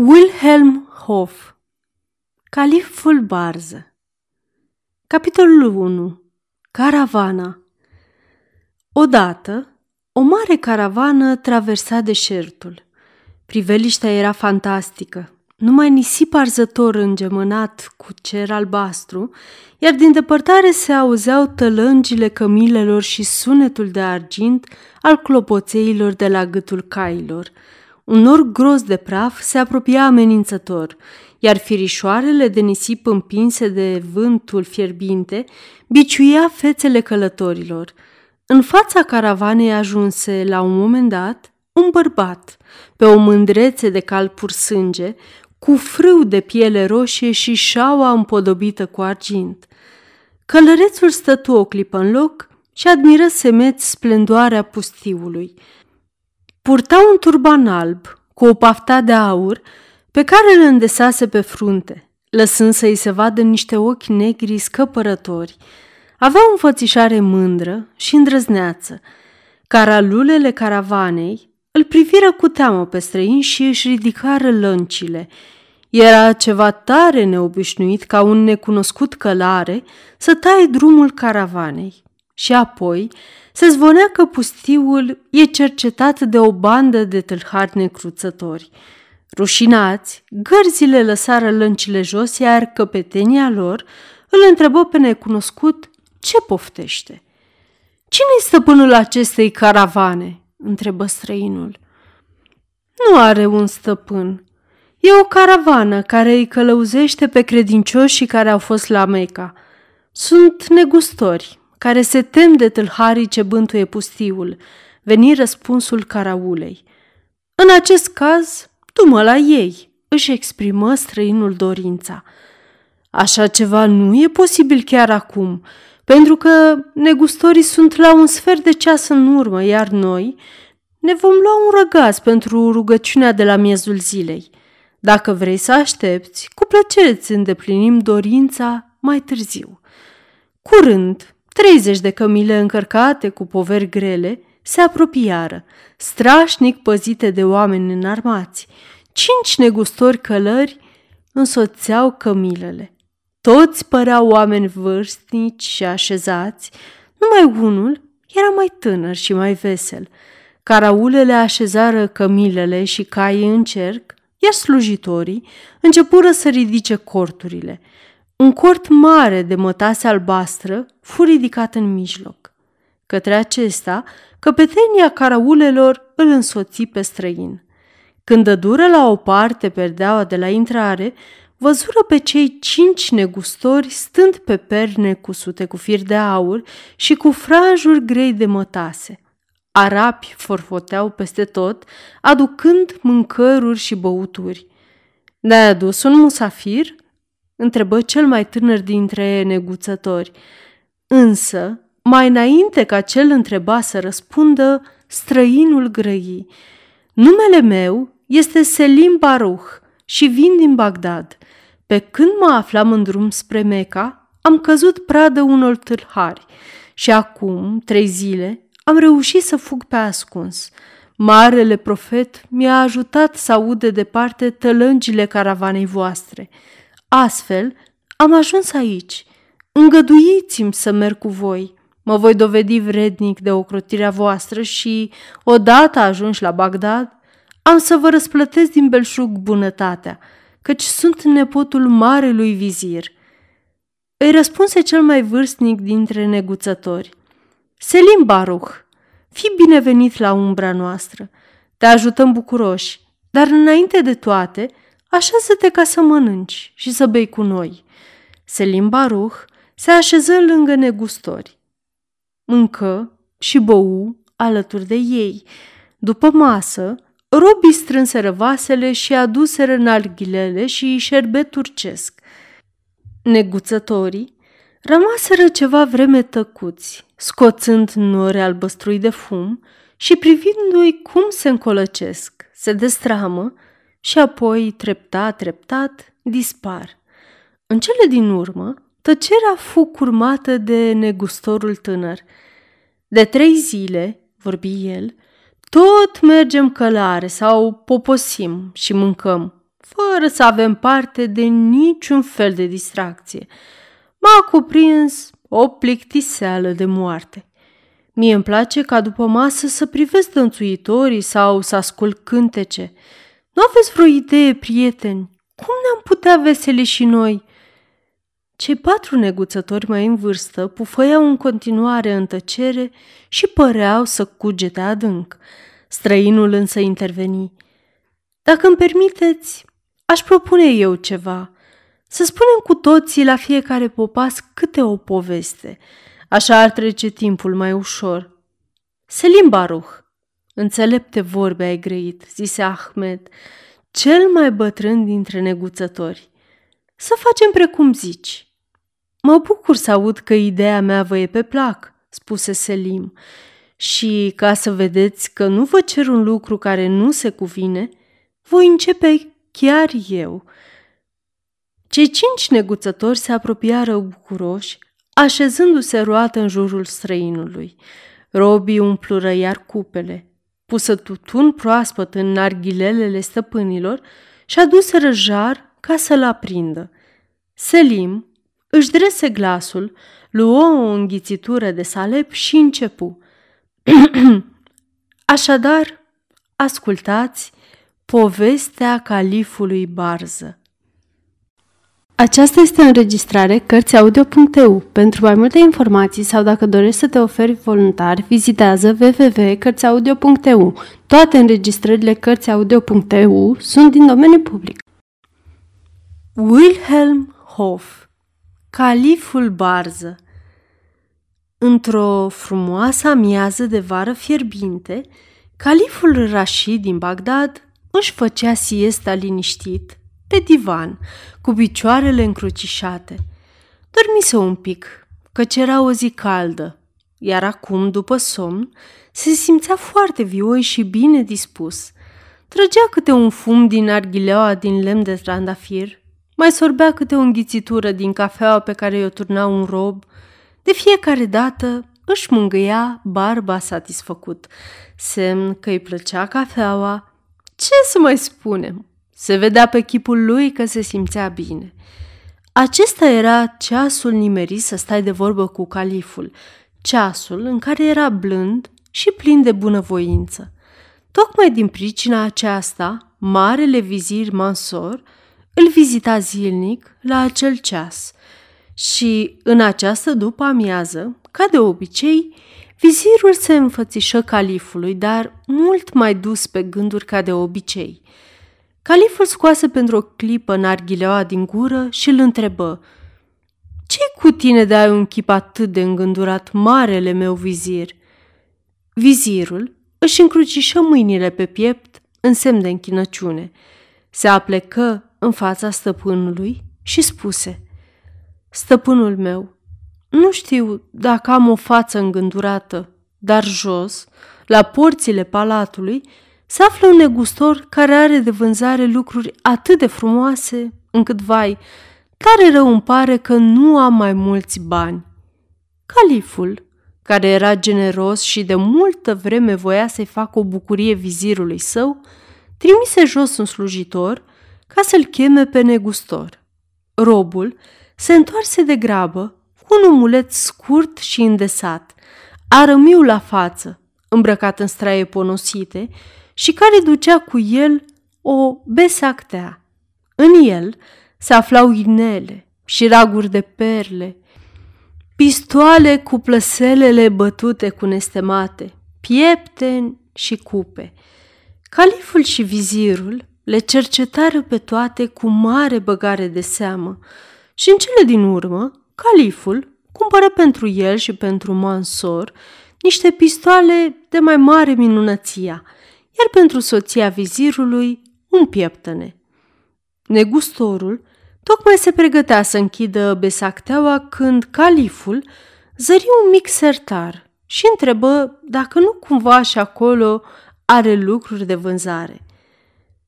Wilhelm Hoff Califul Barză Capitolul 1 Caravana. Odată, o mare caravană traversa deșertul. Priveliștea era fantastică, numai nisip arzător îngemânat cu cer albastru, iar din depărtare se auzeau tălângile cămilelor și sunetul de argint al clopoțeilor de la gâtul cailor – un nor gros de praf se apropia amenințător, iar firișoarele de nisip împinse de vântul fierbinte biciuia fețele călătorilor. În fața caravanei ajunse, la un moment dat, un bărbat, pe o mândrețe de cal pur sânge, cu frâu de piele roșie și șaua împodobită cu argint. Călărețul stătu o clipă în loc și admiră semeț splendoarea pustiului – Purta un turban alb cu o pafta de aur pe care îl îndesase pe frunte, lăsând să-i se vadă niște ochi negri scăpărători. Avea o înfățișare mândră și îndrăzneață. Caralulele caravanei îl priviră cu teamă pe străini și își ridicară lăncile. Era ceva tare neobișnuit ca un necunoscut călare să taie drumul caravanei. Și apoi se zvonea că pustiul e cercetat de o bandă de tâlhari necruțători. Rușinați, gărzile lăsară lăncile jos, iar căpetenia lor îl întrebă pe necunoscut ce poftește. Cine-i stăpânul acestei caravane?" întrebă străinul. Nu are un stăpân. E o caravană care îi călăuzește pe credincioșii care au fost la Meca. Sunt negustori, care se tem de tâlharii ce bântuie pustiul, veni răspunsul caraulei. În acest caz, du-mă la ei, își exprimă străinul dorința. Așa ceva nu e posibil chiar acum, pentru că negustorii sunt la un sfert de ceas în urmă, iar noi ne vom lua un răgaz pentru rugăciunea de la miezul zilei. Dacă vrei să aștepți, cu plăcere îți îndeplinim dorința mai târziu. Curând, Treizeci de cămile încărcate cu poveri grele se apropiară, strașnic păzite de oameni înarmați. Cinci negustori călări însoțeau cămilele. Toți păreau oameni vârstnici și așezați, numai unul era mai tânăr și mai vesel. Caraulele așezară cămilele și caii în cerc, iar slujitorii începură să ridice corturile – un cort mare de mătase albastră fu ridicat în mijloc. Către acesta, căpetenia caraulelor îl însoți pe străin. Când dădură la o parte perdeaua de la intrare, văzură pe cei cinci negustori stând pe perne cusute cu fir de aur și cu franjuri grei de mătase. Arapi forfoteau peste tot, aducând mâncăruri și băuturi. Ne-ai adus un musafir?" Întrebă cel mai tânăr dintre neguțători. Însă, mai înainte ca cel întreba să răspundă, străinul grăi. Numele meu este Selim Baruch și vin din Bagdad. Pe când mă aflam în drum spre Meca, am căzut pradă unor tâlhari și acum, trei zile, am reușit să fug pe ascuns. Marele profet mi-a ajutat să aud de departe tălângile caravanei voastre – Astfel, am ajuns aici. Îngăduiți-mi să merg cu voi. Mă voi dovedi vrednic de ocrotirea voastră și, odată ajuns la Bagdad, am să vă răsplătesc din belșug bunătatea, căci sunt nepotul marelui vizir. Îi răspunse cel mai vârstnic dintre neguțători. Selim Baruch, fii binevenit la umbra noastră. Te ajutăm bucuroși, dar înainte de toate, Așează-te ca să mănânci și să bei cu noi. Selim Baruch se așeză lângă negustori. Mâncă și bău alături de ei. După masă, robii strânseră vasele și aduseră narghilele și șerbet turcesc. Neguțătorii rămaseră ceva vreme tăcuți, scoțând nori albăstrui de fum și privindu-i cum se încolăcesc, se destramă și apoi, treptat, treptat, dispar. În cele din urmă, tăcerea fu curmată de negustorul tânăr. De trei zile, vorbi el, tot mergem călare sau poposim și mâncăm, fără să avem parte de niciun fel de distracție. M-a cuprins o plictiseală de moarte. Mie îmi place ca după masă să privesc dănțuitorii sau să ascult cântece. Nu aveți vreo idee, prieteni? Cum ne-am putea veseli și noi? Cei patru neguțători mai în vârstă pufăiau în continuare în tăcere și păreau să cugete adânc. Străinul însă interveni. Dacă îmi permiteți, aș propune eu ceva. Să spunem cu toții la fiecare popas câte o poveste. Așa ar trece timpul mai ușor. Selim Baruch, înțelepte vorbe ai grăit, zise Ahmed, cel mai bătrân dintre neguțători. Să facem precum zici. Mă bucur să aud că ideea mea vă e pe plac, spuse Selim. Și ca să vedeți că nu vă cer un lucru care nu se cuvine, voi începe chiar eu. Cei cinci neguțători se apropiară bucuroși, așezându-se roată în jurul străinului. Robii umplură iar cupele, pusă tutun proaspăt în narghilelele stăpânilor și aduseră jar ca să-l aprindă. Selim își drese glasul, luă o înghițitură de salep și începu. Așadar, ascultați povestea califului Barză. Aceasta este o înregistrare Cărțiaudio.eu. Pentru mai multe informații sau dacă dorești să te oferi voluntar, vizitează www.cărțiaudio.eu. Toate înregistrările Cărțiaudio.eu sunt din domeniu public. Wilhelm Hoff Califul Barză Într-o frumoasă amiază de vară fierbinte, califul Rashid din Bagdad își făcea siesta liniștit, pe divan, cu picioarele încrucișate. Dormise un pic, căci era o zi caldă, iar acum, după somn, se simțea foarte vioi și bine dispus. Trăgea câte un fum din arghileaua din lemn de trandafir, mai sorbea câte o înghițitură din cafeaua pe care i-o turna un rob. De fiecare dată își mângâia barba satisfăcut, semn că îi plăcea cafeaua. Ce să mai spunem? Se vedea pe chipul lui că se simțea bine. Acesta era ceasul nimerit să stai de vorbă cu califul, ceasul în care era blând și plin de bunăvoință. Tocmai din pricina aceasta, marele vizir Mansor îl vizita zilnic la acel ceas și în această după amiază, ca de obicei, vizirul se înfățișă califului, dar mult mai dus pe gânduri ca de obicei. Califul scoase pentru o clipă narghileaua din gură și îl întrebă ce cu tine de ai un chip atât de îngândurat, marele meu vizir?" Vizirul își încrucișă mâinile pe piept în semn de închinăciune. Se aplecă în fața stăpânului și spuse Stăpânul meu, nu știu dacă am o față îngândurată, dar jos, la porțile palatului, se află un negustor care are de vânzare lucruri atât de frumoase încât, vai, tare rău îmi pare că nu am mai mulți bani. Califul, care era generos și de multă vreme voia să-i facă o bucurie vizirului său, trimise jos un slujitor ca să-l cheme pe negustor. Robul se întoarse de grabă cu un omulet scurt și îndesat, arămiu la față, îmbrăcat în straie ponosite și care ducea cu el o besactea. În el se aflau inele și raguri de perle, pistoale cu plăselele bătute cu nestemate, piepteni și cupe. Califul și vizirul le cercetară pe toate cu mare băgare de seamă și în cele din urmă, califul cumpără pentru el și pentru Mansor niște pistoale de mai mare minunăția, iar pentru soția vizirului un pieptăne. Negustorul tocmai se pregătea să închidă besacteaua când califul zări un mic sertar și întrebă dacă nu cumva și acolo are lucruri de vânzare.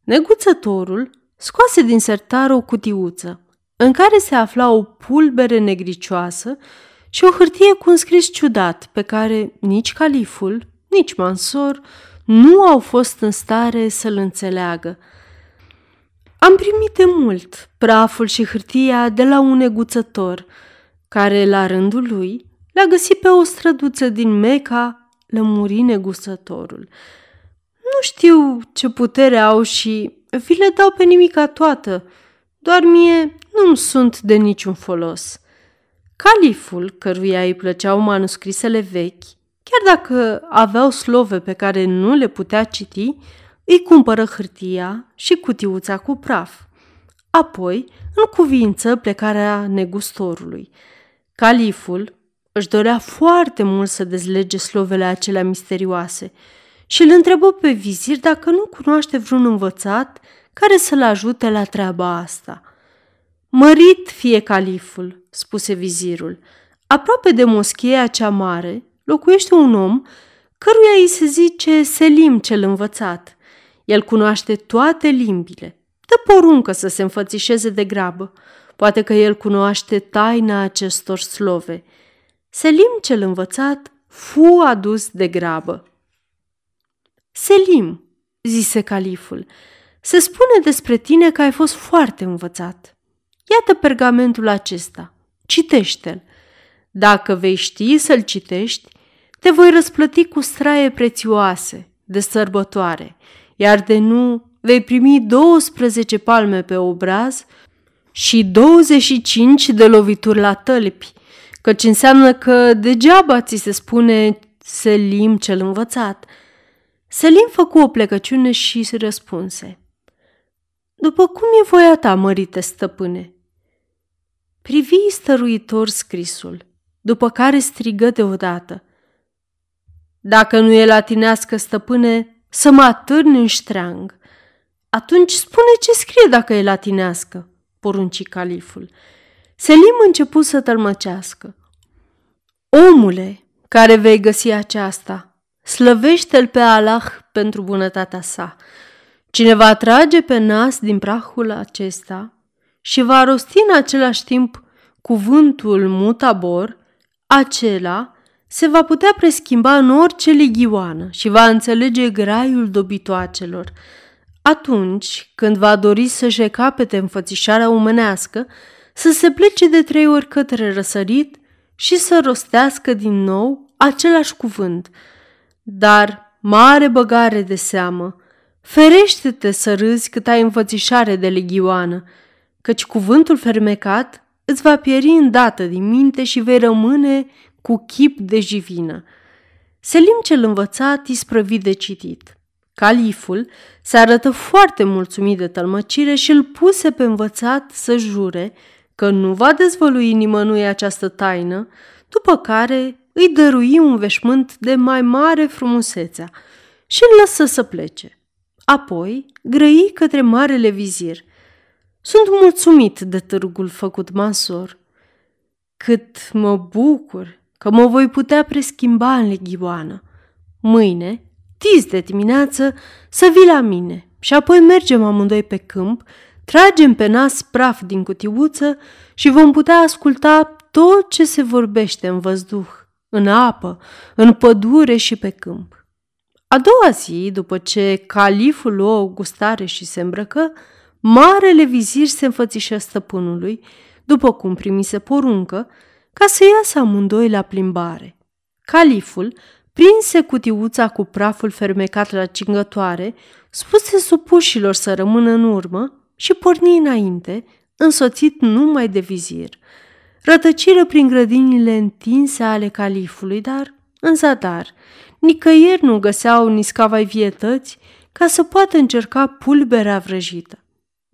Neguțătorul scoase din sertar o cutiuță, în care se afla o pulbere negricioasă și o hârtie cu un scris ciudat, pe care nici califul, nici Mansor nu au fost în stare să-l înțeleagă. Am primit de mult praful și hârtia de la un neguțător, care, la rândul lui, le-a găsit pe o străduță din Meca, lămuri negusătorul. Nu știu ce putere au și vi le dau pe nimica toată, doar mie nu sunt de niciun folos. Califul, căruia îi plăceau manuscrisele vechi, chiar dacă aveau slove pe care nu le putea citi, îi cumpără hârtia și cutiuța cu praf. Apoi, în cuvință plecarea negustorului. Califul își dorea foarte mult să dezlege slovele acelea misterioase și îl întrebă pe vizir dacă nu cunoaște vreun învățat care să-l ajute la treaba asta. Mărit fie califul, spuse vizirul. Aproape de moscheea cea mare locuiește un om căruia îi se zice Selim cel învățat. El cunoaște toate limbile. Dă poruncă să se înfățișeze de grabă. Poate că el cunoaște taina acestor slove. Selim cel învățat fu adus de grabă. Selim, zise califul, se spune despre tine că ai fost foarte învățat. Iată pergamentul acesta. Citește-l. Dacă vei ști să-l citești, te voi răsplăti cu straie prețioase de sărbătoare, iar de nu vei primi 12 palme pe obraz și 25 de lovituri la tălpi, căci înseamnă că degeaba ți se spune Selim cel învățat. Selim făcu o plecăciune și se răspunse. După cum e voia ta, mărite stăpâne? Privi stăruitor scrisul, după care strigă deodată. Dacă nu e latinească, stăpâne, să mă atârn în ștreang. Atunci spune ce scrie dacă e latinească, porunci califul. Selim început să tălmăcească. Omule, care vei găsi aceasta, slăvește-l pe Allah pentru bunătatea sa. Cine va trage pe nas din prahul acesta și va rosti în același timp cuvântul mutabor, acela se va putea preschimba în orice ligioană și va înțelege graiul dobitoacelor. Atunci, când va dori să-și capete înfățișarea umenească, să se plece de trei ori către răsărit și să rostească din nou același cuvânt. Dar, mare băgare de seamă, ferește-te să râzi cât ai înfățișare de legioană, căci cuvântul fermecat îți va pieri îndată din minte și vei rămâne cu chip de jivină. Selim cel învățat isprăvi de citit. Califul se arătă foarte mulțumit de tălmăcire și îl puse pe învățat să jure că nu va dezvălui nimănui această taină, după care îi dărui un veșmânt de mai mare frumusețea și îl lăsă să plece. Apoi grăi către marele vizir. Sunt mulțumit de târgul făcut Mansor. Cât mă bucur că mă voi putea preschimba în leghioană. Mâine, tiz de dimineață, să vii la mine și apoi mergem amândoi pe câmp, tragem pe nas praf din cutiuță și vom putea asculta tot ce se vorbește în văzduh, în apă, în pădure și pe câmp. A doua zi, după ce califul luă o gustare și se îmbrăcă, marele vizir se înfățișă stăpânului, după cum primise poruncă, ca să iasă amândoi la plimbare. Califul prinse cutiuța cu praful fermecat la cingătoare, spuse supușilor să rămână în urmă și porni înainte, însoțit numai de vizir. Rătăciră prin grădinile întinse ale califului, dar în zadar. Nicăieri nu găseau niscavai vietăți ca să poată încerca pulberea vrăjită.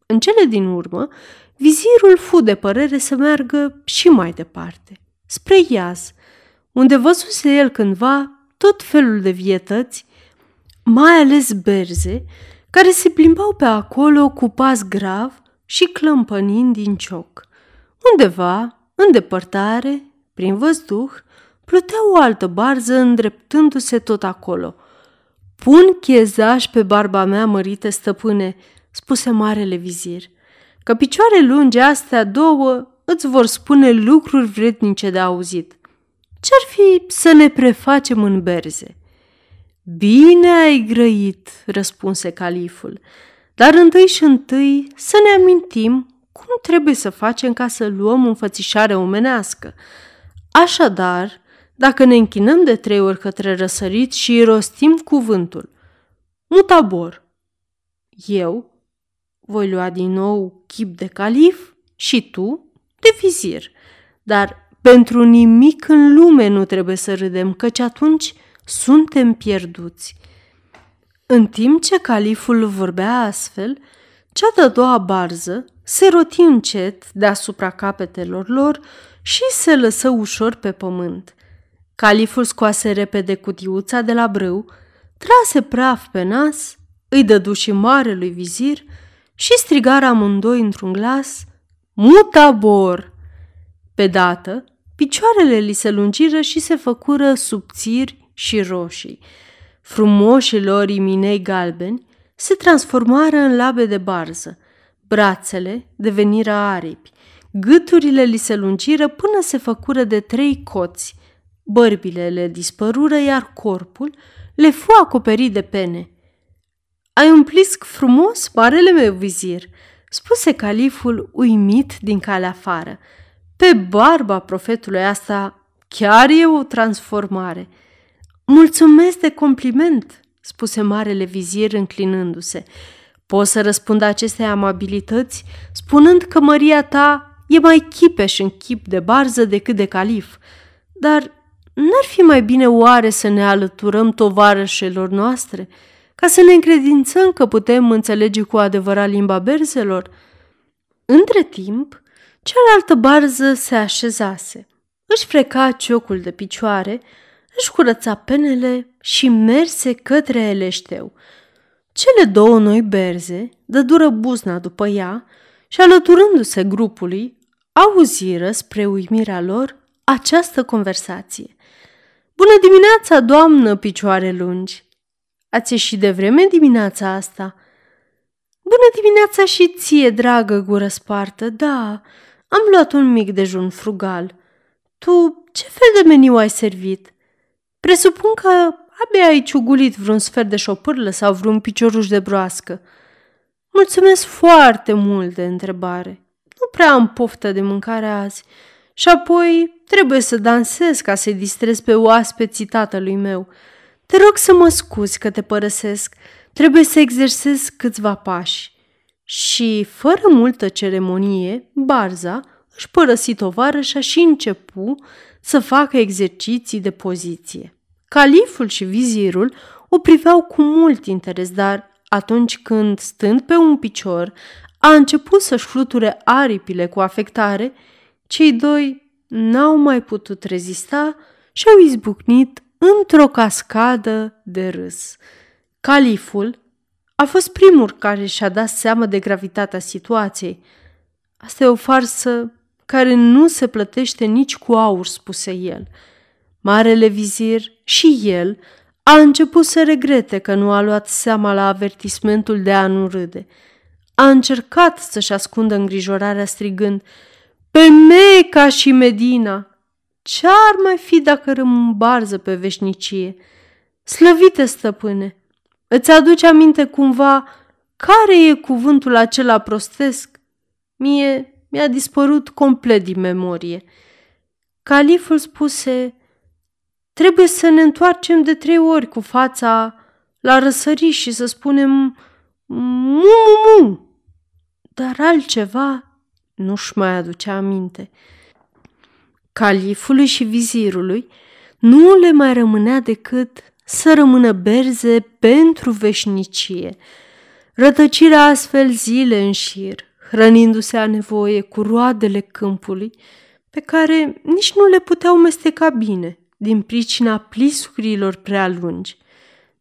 În cele din urmă, Vizirul fu de părere să meargă și mai departe, spre Iaz, unde văzuse el cândva tot felul de vietăți, mai ales berze, care se plimbau pe acolo cu pas grav și clămpănind din cioc. Undeva, în depărtare, prin văzduh, plutea o altă barză îndreptându-se tot acolo. Pun chezaș pe barba mea, mărite stăpâne, spuse marele vizir că picioare lungi astea două îți vor spune lucruri vrednice de auzit. Ce-ar fi să ne prefacem în berze? Bine ai grăit, răspunse califul, dar întâi și întâi să ne amintim cum trebuie să facem ca să luăm înfățișare omenească. Așadar, dacă ne închinăm de trei ori către răsărit și rostim cuvântul Mutabor, eu voi lua din nou chip de calif și tu de vizir, dar pentru nimic în lume nu trebuie să râdem, căci atunci suntem pierduți. În timp ce califul vorbea astfel, cea de-a doua barză se roti încet deasupra capetelor lor și se lăsă ușor pe pământ. Califul scoase repede cutiuța de la brâu, trase praf pe nas, îi dădu și marelui vizir și strigară amândoi într-un glas, Mutabor! Pe dată, picioarele li se lungiră și se făcură subțiri și roșii. Frumoșii lor iminei galbeni se transformară în labe de barză, brațele deveniră aripi, gâturile li se lungiră până se făcură de trei coți, bărbile le dispărură, iar corpul le fu acoperit de pene. Ai un plisc frumos, marele meu vizir, spuse califul uimit din calea afară. Pe barba profetului asta chiar e o transformare. Mulțumesc de compliment, spuse marele vizir înclinându-se. Poți să răspund aceste amabilități spunând că măria ta e mai chipeș în chip de barză decât de calif, dar n-ar fi mai bine oare să ne alăturăm tovarășelor noastre, ca să ne încredințăm că putem înțelege cu adevărat limba berzelor? Între timp, cealaltă barză se așezase, își freca ciocul de picioare, își curăța penele și merse către eleșteu. Cele două noi berze dădură buzna după ea și, alăturându-se grupului, auziră spre uimirea lor această conversație. Bună dimineața, doamnă, picioare lungi! Ați ieșit de vreme dimineața asta?" Bună dimineața și ție, dragă gură spartă, da, am luat un mic dejun frugal. Tu ce fel de meniu ai servit? Presupun că abia ai ciugulit vreun sfert de șopârlă sau vreun picioruș de broască. Mulțumesc foarte mult de întrebare. Nu prea am poftă de mâncare azi și apoi trebuie să dansez ca să-i distrez pe oaspeții tatălui meu. Te rog să mă scuzi că te părăsesc, trebuie să exersez câțiva pași. Și, fără multă ceremonie, Barza își părăsi tovarășa și începu să facă exerciții de poziție. Califul și vizirul o priveau cu mult interes, dar atunci când, stând pe un picior, a început să-și fluture aripile cu afectare, cei doi n-au mai putut rezista și au izbucnit într-o cascadă de râs. Califul a fost primul care și-a dat seama de gravitatea situației. Asta e o farsă care nu se plătește nici cu aur, spuse el. Marele vizir și el a început să regrete că nu a luat seama la avertismentul de a nu râde. A încercat să-și ascundă îngrijorarea strigând Pe Meca și Medina! Ce-ar mai fi dacă rămân barză pe veșnicie? Slăvite stăpâne, îți aduce aminte cumva care e cuvântul acela prostesc? Mie mi-a dispărut complet din memorie. Califul spuse, trebuie să ne întoarcem de trei ori cu fața la răsărit și să spunem mu, mu, mu. Dar altceva nu-și mai aducea aminte califului și vizirului, nu le mai rămânea decât să rămână berze pentru veșnicie. Rătăcirea astfel zile în șir, hrănindu-se a nevoie cu roadele câmpului, pe care nici nu le puteau mesteca bine, din pricina plisurilor prea lungi.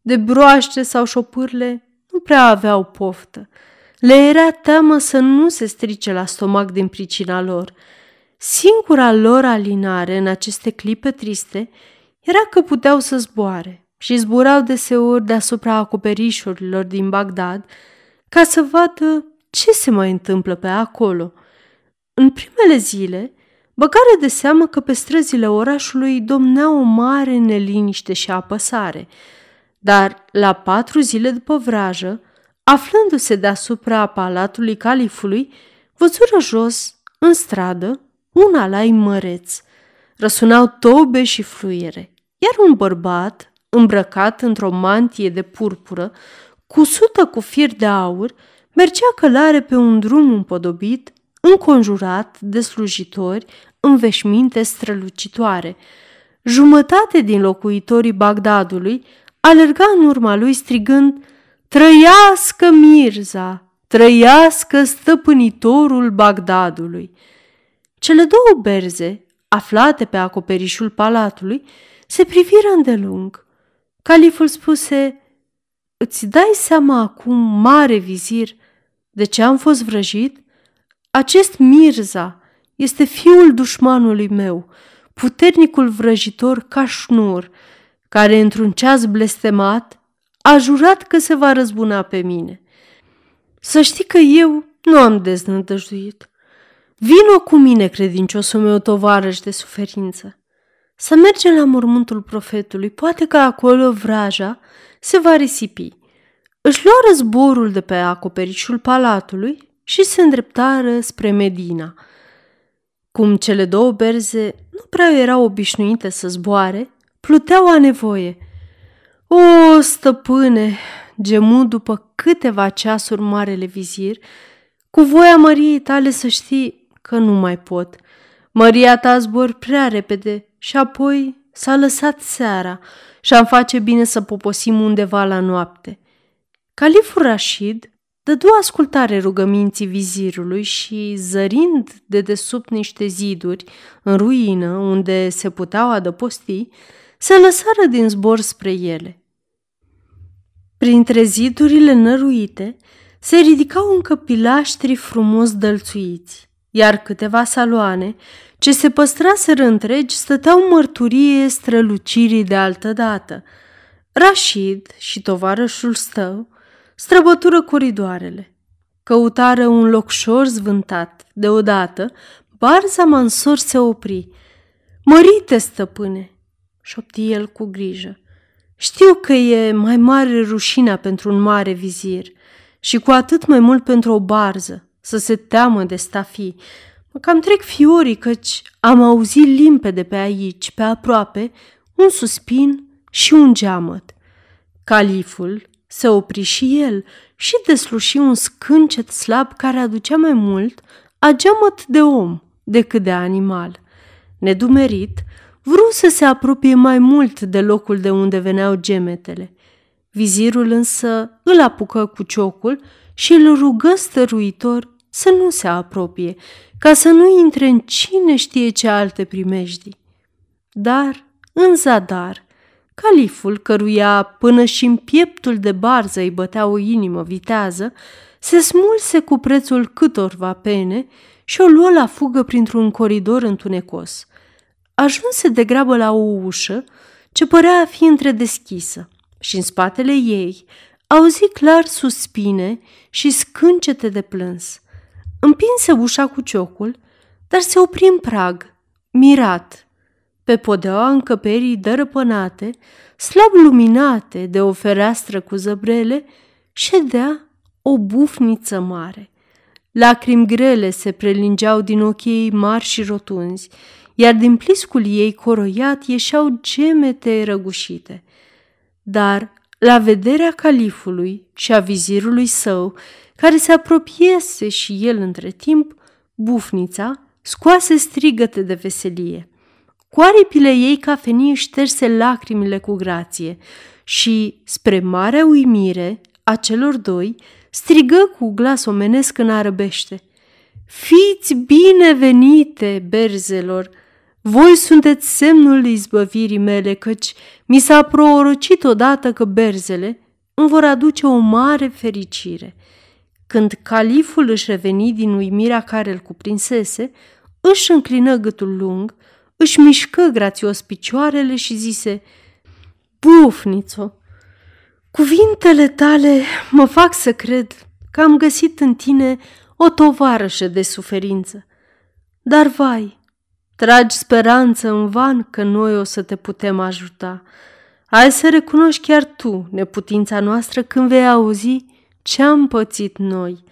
De broaște sau șopârle nu prea aveau poftă. Le era teamă să nu se strice la stomac din pricina lor – Singura lor alinare în aceste clipe triste era că puteau să zboare și zburau deseori deasupra acoperișurilor din Bagdad ca să vadă ce se mai întâmplă pe acolo. În primele zile, băgare de seamă că pe străzile orașului domnea o mare neliniște și apăsare, dar la patru zile după vrajă aflându-se deasupra palatului califului, văzură jos, în stradă, un alai măreț. Răsunau tobe și fluiere, iar un bărbat, îmbrăcat într-o mantie de purpură, cusută cu fir de aur, mergea călare pe un drum împodobit, înconjurat de slujitori în veșminte strălucitoare. Jumătate din locuitorii Bagdadului alerga în urma lui strigând Trăiască Mirza! Trăiască stăpânitorul Bagdadului! Cele două berze, aflate pe acoperișul palatului, se priviră îndelung. Califul spuse, Îți dai seama acum, mare vizir, de ce am fost vrăjit? Acest Mirza este fiul dușmanului meu, puternicul vrăjitor Cașnur, care într-un ceas blestemat a jurat că se va răzbuna pe mine. Să știi că eu nu am deznădăjduit. Vino cu mine, credinciosul meu tovarăș de suferință. Să mergem la mormântul profetului, poate că acolo vraja se va risipi. Își luă zborul de pe acoperișul palatului și se îndreptară spre Medina. Cum cele două berze nu prea erau obișnuite să zboare, pluteau a nevoie. O, stăpâne, gemu după câteva ceasuri marele vizir, cu voia Măriei tale să știi că nu mai pot. Măria ta zbor prea repede și apoi s-a lăsat seara și am face bine să poposim undeva la noapte. Califul Rashid dădu ascultare rugăminții vizirului și, zărind de desubt niște ziduri în ruină unde se puteau adăposti, se lăsară din zbor spre ele. Printre zidurile năruite se ridicau încă pilaștri frumos dălțuiți, iar câteva saloane, ce se păstraseră întregi, stăteau mărturie strălucirii de altă dată. Rashid și tovarășul stău străbătură coridoarele. Căutară un locșor zvântat. Deodată, Barza Mansor se opri. Mărite, stăpâne, șopti el cu grijă. Știu că e mai mare rușinea pentru un mare vizir și cu atât mai mult pentru o barză să se teamă de stafii. Mă cam trec fiorii căci am auzit limpede pe aici, pe aproape, un suspin și un geamăt. Califul se opri și el și desluși un scâncet slab care aducea mai mult a geamăt de om decât de animal. Nedumerit, vreau să se apropie mai mult de locul de unde veneau gemetele. Vizirul însă îl apucă cu ciocul și îl rugă stăruitor să nu se apropie, ca să nu intre în cine știe ce alte primejdi. Dar, în zadar, califul, căruia până și în pieptul de barză îi bătea o inimă vitează, se smulse cu prețul câtorva pene și o luă la fugă printr-un coridor întunecos – ajunse de grabă la o ușă ce părea a fi întredeschisă și în spatele ei auzi clar suspine și scâncete de plâns. Împinse ușa cu ciocul, dar se opri în prag, mirat. Pe podeaua încăperii dărăpânate, slab luminate de o fereastră cu zăbrele, ședea o bufniță mare. Lacrimi grele se prelingeau din ochii ei mari și rotunzi, iar din pliscul ei coroiat ieșeau gemete răgușite. Dar, la vederea califului și a vizirului său, care se apropiese și el între timp, bufnița scoase strigăte de veselie. Cu aripile ei cafenii șterse lacrimile cu grație și, spre marea uimire a celor doi, strigă cu glas omenesc în arăbește. Fiți binevenite, berzelor! Voi sunteți semnul izbăvirii mele, căci mi s-a prorocit odată că berzele îmi vor aduce o mare fericire. Când califul își reveni din uimirea care îl cuprinsese, își înclină gâtul lung, își mișcă grațios picioarele și zise Bufnițo, cuvintele tale mă fac să cred că am găsit în tine o tovarășă de suferință. Dar vai, Tragi speranță în van că noi o să te putem ajuta. Ai să recunoști chiar tu neputința noastră când vei auzi ce am pățit noi.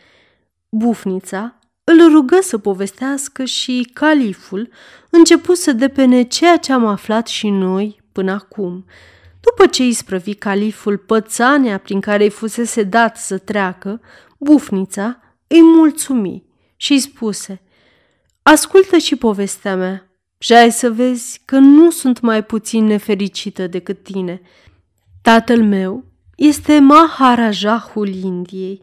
Bufnița îl rugă să povestească și califul început să depene ceea ce am aflat și noi până acum. După ce îi sprăvi califul pățanea prin care îi fusese dat să treacă, bufnița îi mulțumi și îi spuse Ascultă și povestea mea și ai să vezi că nu sunt mai puțin nefericită decât tine. Tatăl meu este Maharajahul Indiei,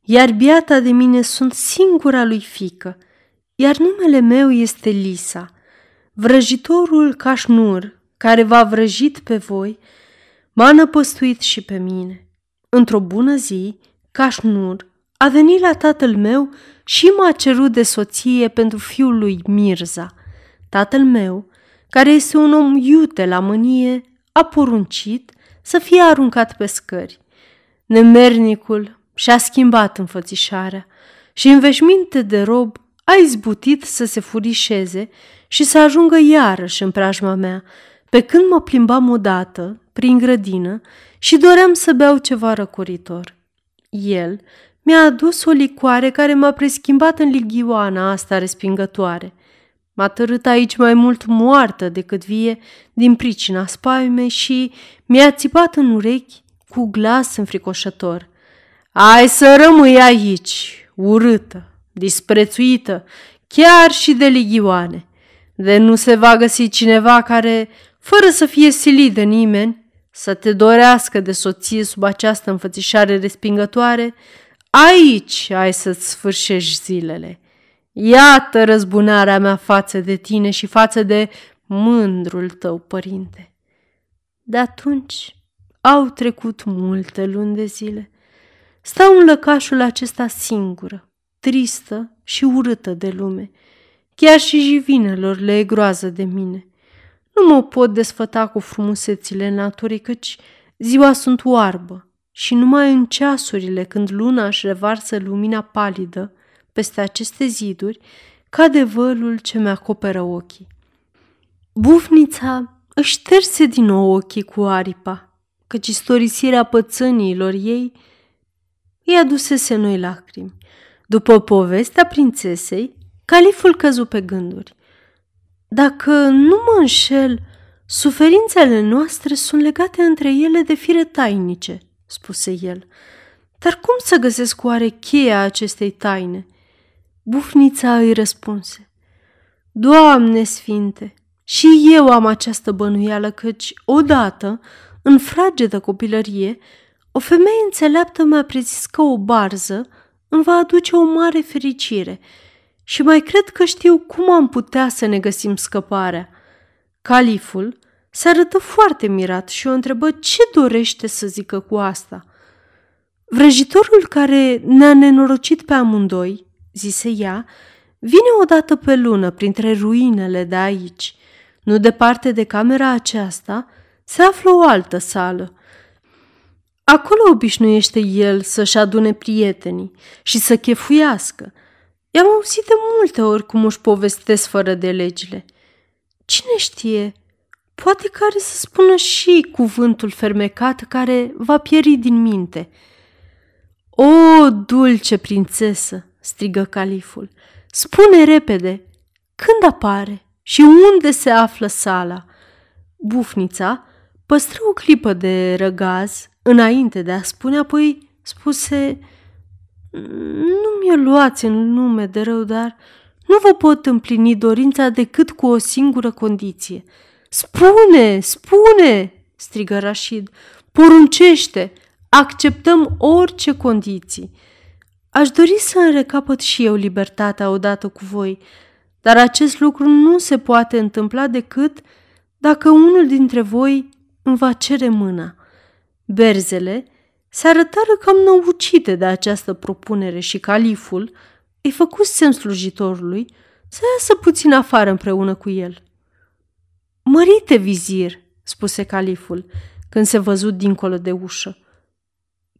iar biata de mine sunt singura lui fică, iar numele meu este Lisa. Vrăjitorul Cașnur, care v-a vrăjit pe voi, m-a năpăstuit și pe mine. Într-o bună zi, Cașnur a venit la tatăl meu și m-a cerut de soție pentru fiul lui Mirza. Tatăl meu, care este un om iute la mânie, a poruncit să fie aruncat pe scări. Nemernicul și-a schimbat înfățișarea și în veșminte de rob a izbutit să se furișeze și să ajungă iarăși în preajma mea, pe când mă plimbam odată prin grădină și doream să beau ceva răcoritor. El mi-a adus o licoare care m-a preschimbat în lighioana asta respingătoare. M-a tărât aici mai mult moartă decât vie din pricina spaimei și mi-a țipat în urechi cu glas înfricoșător. Ai să rămâi aici, urâtă, disprețuită, chiar și de ligioane. De nu se va găsi cineva care, fără să fie silit de nimeni, să te dorească de soție sub această înfățișare respingătoare, aici ai să-ți sfârșești zilele. Iată răzbunarea mea față de tine și față de mândrul tău, părinte. De atunci au trecut multe luni de zile. Stau în lăcașul acesta singură, tristă și urâtă de lume. Chiar și jivinelor le e groază de mine. Nu mă pot desfăta cu frumusețile naturii, căci ziua sunt oarbă și numai în ceasurile când luna își revarsă lumina palidă peste aceste ziduri, cade vălul ce mi-acoperă ochii. Bufnița își șterse din nou ochii cu aripa, căci istorisirea pățăniilor ei îi adusese noi lacrimi. După povestea prințesei, califul căzu pe gânduri. Dacă nu mă înșel, suferințele noastre sunt legate între ele de fire tainice, spuse el. Dar cum să găsesc oare cheia acestei taine? Bufnița îi răspunse. Doamne sfinte, și eu am această bănuială căci, odată, în fragedă copilărie, o femeie înțeleaptă mi-a prezis că o barză îmi va aduce o mare fericire și mai cred că știu cum am putea să ne găsim scăparea. Califul se arătă foarte mirat și o întrebă ce dorește să zică cu asta. Vrăjitorul care ne-a nenorocit pe amândoi, zise ea, vine odată pe lună printre ruinele de aici. Nu departe de camera aceasta se află o altă sală. Acolo obișnuiește el să-și adune prietenii și să chefuiască. I-am auzit de multe ori cum își povestesc fără de legile. Cine știe, poate care să spună și cuvântul fermecat care va pieri din minte. O, dulce prințesă, strigă califul, spune repede, când apare și unde se află sala? Bufnița păstră o clipă de răgaz înainte de a spune, apoi spuse, nu mi-o luați în nume de rău, dar nu vă pot împlini dorința decât cu o singură condiție. Spune, spune, strigă Rashid, poruncește, acceptăm orice condiții. Aș dori să îmi recapăt și eu libertatea odată cu voi, dar acest lucru nu se poate întâmpla decât dacă unul dintre voi îmi va cere mâna. Berzele se arătară cam năucite de această propunere și califul îi făcu semn slujitorului să iasă puțin afară împreună cu el. Mărite vizir, spuse califul, când se văzut dincolo de ușă.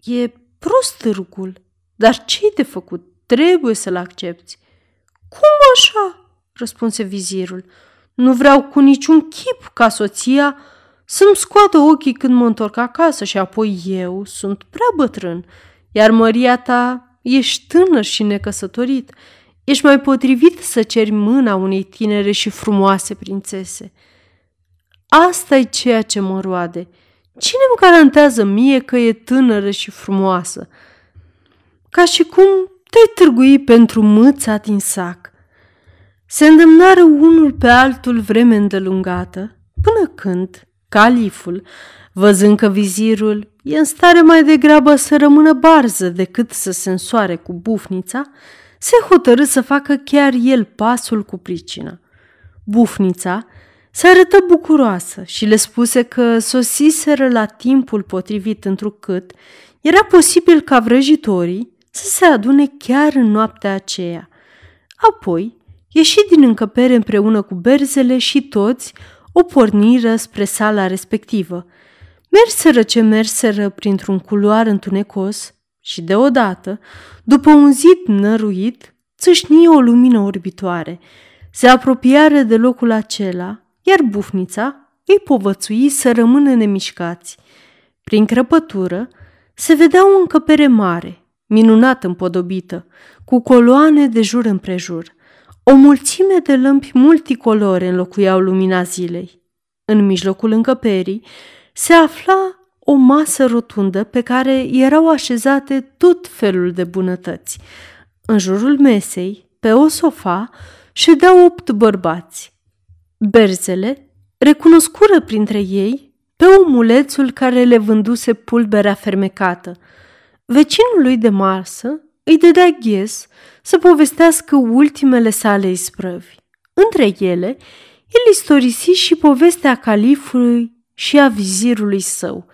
E prost târgul, dar ce-i de făcut? Trebuie să-l accepti. Cum așa? răspunse vizirul. Nu vreau cu niciun chip ca soția să-mi scoată ochii când mă întorc acasă și apoi eu sunt prea bătrân, iar măria ta ești tânăr și necăsătorit. Ești mai potrivit să ceri mâna unei tinere și frumoase prințese. asta e ceea ce mă roade. Cine îmi garantează mie că e tânără și frumoasă? Ca și cum te-ai târgui pentru mâța din sac. Se îndemnară unul pe altul vreme îndelungată, până când califul, văzând că vizirul e în stare mai degrabă să rămână barză decât să se însoare cu bufnița, se hotărâ să facă chiar el pasul cu pricina. Bufnița se arătă bucuroasă și le spuse că sosiseră la timpul potrivit întrucât era posibil ca vrăjitorii să se adune chiar în noaptea aceea. Apoi ieși din încăpere împreună cu berzele și toți o porniră spre sala respectivă. Merseră ce merseră printr-un culoar întunecos și deodată, după un zid năruit, țâșni o lumină orbitoare. Se apropiară de locul acela, iar bufnița îi povățui să rămână nemișcați. Prin crăpătură se vedea o încăpere mare, minunat împodobită, cu coloane de jur împrejur. O mulțime de lămpi multicolore înlocuiau lumina zilei. În mijlocul încăperii se afla o masă rotundă pe care erau așezate tot felul de bunătăți. În jurul mesei, pe o sofa, ședeau opt bărbați. Berzele recunoscură printre ei pe omulețul care le vânduse pulberea fermecată. Vecinul lui de masă îi dădea ghes să povestească ultimele sale isprăvi. Între ele, el istorisi și povestea califului și a vizirului său.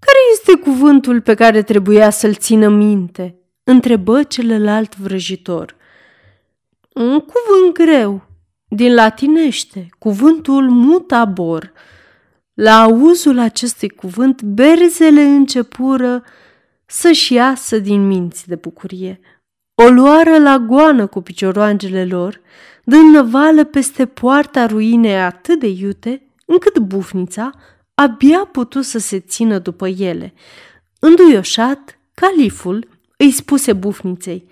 Care este cuvântul pe care trebuia să-l țină minte? întrebă celălalt vrăjitor. Un cuvânt greu, din latinește, cuvântul mutabor. La auzul acestui cuvânt, berzele începură să-și iasă din minți de bucurie. O luară la goană cu picioroangele lor, dând năvală peste poarta ruinei atât de iute, încât bufnița abia putut să se țină după ele. Înduioșat, califul îi spuse bufniței,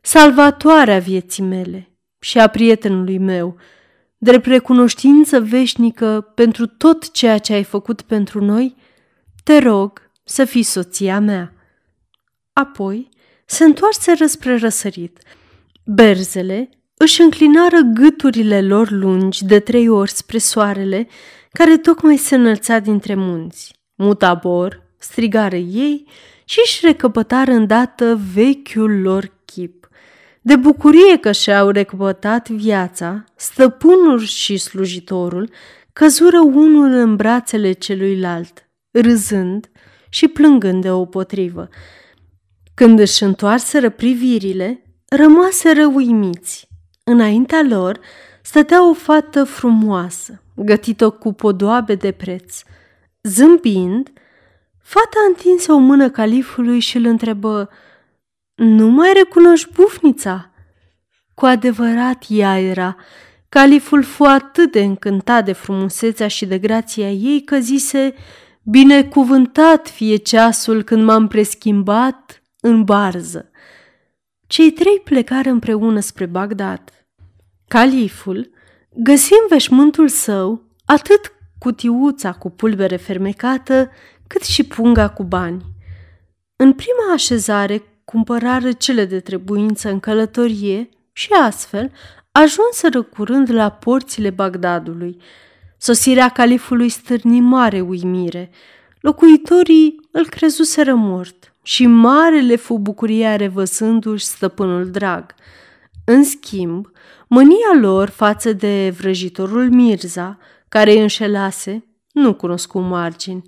salvatoarea vieții mele și a prietenului meu, drept recunoștință veșnică pentru tot ceea ce ai făcut pentru noi, te rog să fii soția mea. Apoi se întoarseră spre răsărit. Berzele își înclinară gâturile lor lungi de trei ori spre soarele, care tocmai se înălța dintre munți. Mutabor strigară ei și își recăpătară îndată vechiul lor chip. De bucurie că și-au recăpătat viața, stăpânul și slujitorul căzură unul în brațele celuilalt, râzând și plângând de o potrivă. Când își întoarseră privirile, rămaseră uimiți. Înaintea lor stătea o fată frumoasă, gătită cu podoabe de preț. Zâmbind, fata întinse o mână califului și îl întrebă, Nu mai recunoști bufnița?" Cu adevărat ea era. Califul fu atât de încântat de frumusețea și de grația ei că zise, Binecuvântat fie ceasul când m-am preschimbat în barză. Cei trei plecară împreună spre Bagdad. Califul găsi în veșmântul său atât cutiuța cu pulbere fermecată, cât și punga cu bani. În prima așezare cumpărară cele de trebuință în călătorie și astfel ajunseră curând la porțile Bagdadului. Sosirea califului stârni mare uimire. Locuitorii îl crezuseră mort și mare le fu bucuria revăzându-și stăpânul drag. În schimb, mânia lor față de vrăjitorul Mirza, care îi înșelase, nu cunoscu margini,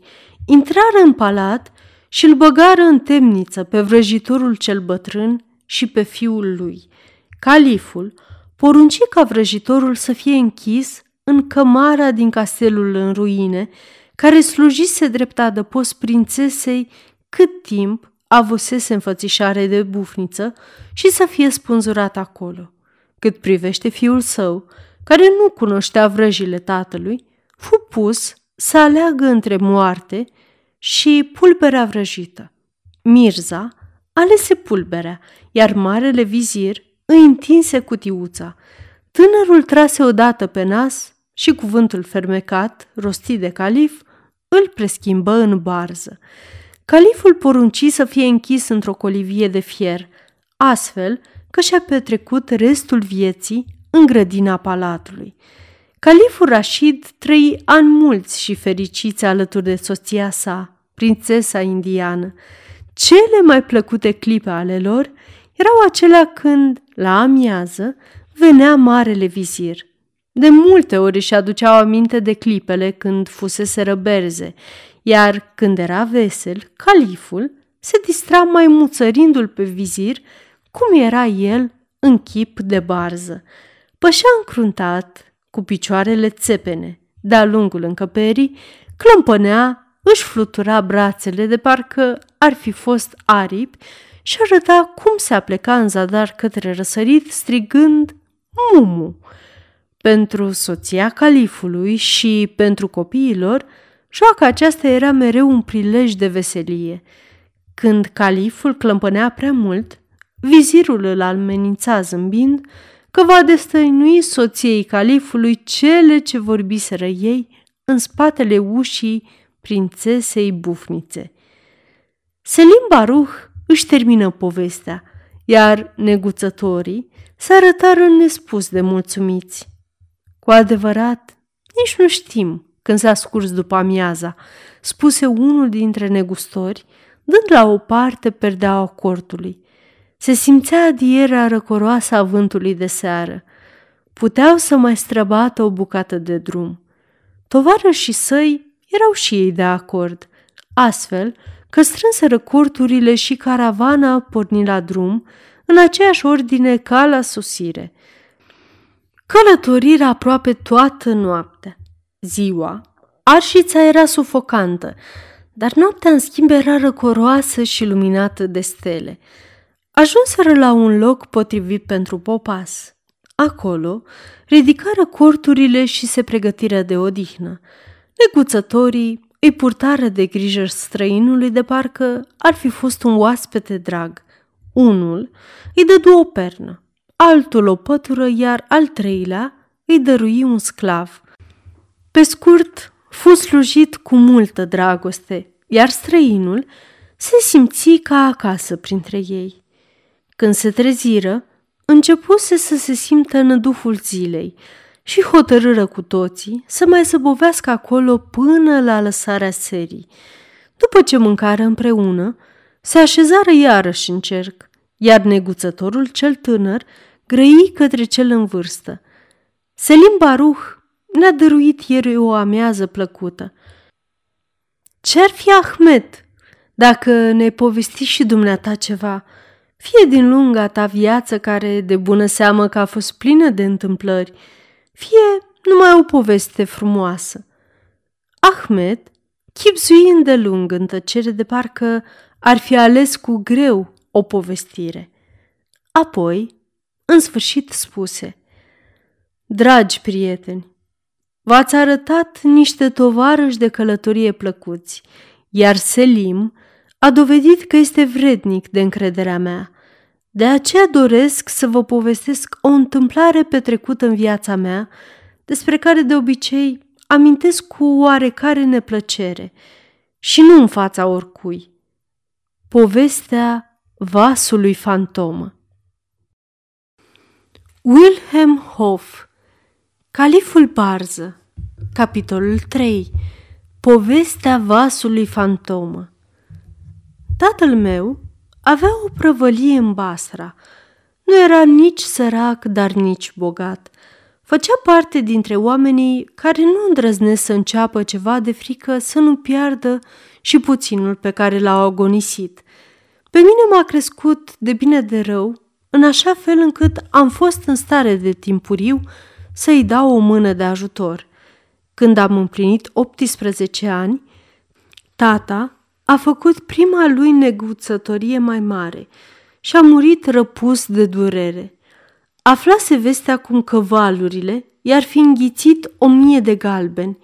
intrară în palat și îl băgară în temniță pe vrăjitorul cel bătrân și pe fiul lui. Califul porunci ca vrăjitorul să fie închis în cămara din castelul în ruine, care slujise drept adăpost prințesei cât timp avusese înfățișare de bufniță și să fie spânzurat acolo. Cât privește fiul său, care nu cunoștea vrăjile tatălui, fu pus să aleagă între moarte și pulberea vrăjită. Mirza alese pulberea, iar marele vizir îi întinse cutiuța. Tânărul trase odată pe nas și cuvântul fermecat, rostit de calif, îl preschimbă în barză. Califul porunci să fie închis într-o colivie de fier, astfel că și-a petrecut restul vieții în grădina palatului. Califul Rashid trăi ani mulți și fericiți alături de soția sa, prințesa indiană. Cele mai plăcute clipe ale lor erau acelea când, la amiază, venea marele vizir. De multe ori își aduceau aminte de clipele când fusese răberze, iar când era vesel, califul se distra mai muțărindu-l pe vizir cum era el în chip de barză. Pășea încruntat, cu picioarele țepene, de-a lungul încăperii, clămpănea, își flutura brațele de parcă ar fi fost aripi și arăta cum se apleca în zadar către răsărit, strigând Mumu! Pentru soția califului și pentru copiilor, joaca aceasta era mereu un prilej de veselie. Când califul clămpănea prea mult, vizirul îl amenința zâmbind că va destăinui soției califului cele ce vorbiseră ei în spatele ușii prințesei bufnițe. Selim Baruch își termină povestea, iar neguțătorii se arătară nespus de mulțumiți. Cu adevărat, nici nu știm când s-a scurs după amiaza, spuse unul dintre negustori, dând la o parte perdeaua cortului. Se simțea adierea răcoroasă a vântului de seară. Puteau să mai străbată o bucată de drum. Tovarășii săi erau și ei de acord, astfel că strânseră corturile și caravana porni la drum în aceeași ordine ca la sosire. Călătorirea aproape toată noaptea. Ziua, arșița era sufocantă, dar noaptea în schimb era răcoroasă și luminată de stele. Ajunseră la un loc potrivit pentru popas. Acolo ridicară corturile și se pregătiră de odihnă. Neguțătorii îi purtară de grijă străinului de parcă ar fi fost un oaspete drag. Unul îi dădu o pernă, altul o pătură, iar al treilea îi dărui un sclav. Pe scurt, fu slujit cu multă dragoste, iar străinul se simți ca acasă printre ei. Când se treziră, începuse să se simtă în duhul zilei și hotărâră cu toții să mai zăbovească acolo până la lăsarea serii. După ce mâncară împreună, se așezară iarăși în cerc, iar neguțătorul cel tânăr grăi către cel în vârstă. Selim Baruch ne-a dăruit ieri o amează plăcută. Ce-ar fi Ahmed dacă ne povesti și dumneata ceva, fie din lunga ta viață care de bună seamă că a fost plină de întâmplări, fie numai o poveste frumoasă. Ahmed chipzui îndelung în tăcere de parcă ar fi ales cu greu o povestire. Apoi, în sfârșit, spuse Dragi prieteni, v-ați arătat niște tovarăși de călătorie plăcuți, iar Selim a dovedit că este vrednic de încrederea mea. De aceea doresc să vă povestesc o întâmplare petrecută în viața mea, despre care de obicei amintesc cu oarecare neplăcere și nu în fața oricui. Povestea vasului fantomă Wilhelm Hoff Califul Barză Capitolul 3 Povestea vasului fantomă Tatăl meu avea o prăvălie în Basra. Nu era nici sărac, dar nici bogat. Făcea parte dintre oamenii care nu îndrăznesc să înceapă ceva de frică să nu piardă și puținul pe care l-au agonisit. Pe mine m-a crescut de bine de rău, în așa fel încât am fost în stare de timpuriu să-i dau o mână de ajutor. Când am împlinit 18 ani, tata a făcut prima lui neguțătorie mai mare și a murit răpus de durere. Aflase vestea cum că valurile i-ar fi înghițit o mie de galbeni.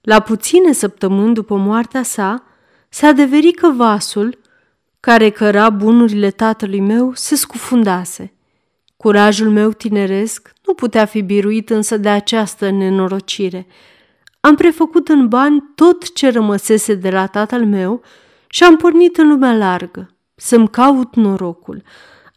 La puține săptămâni după moartea sa, se adeveri că vasul care căra bunurile tatălui meu se scufundase. Curajul meu tineresc nu putea fi biruit însă de această nenorocire. Am prefăcut în bani tot ce rămăsese de la tatăl meu și am pornit în lumea largă, să-mi caut norocul.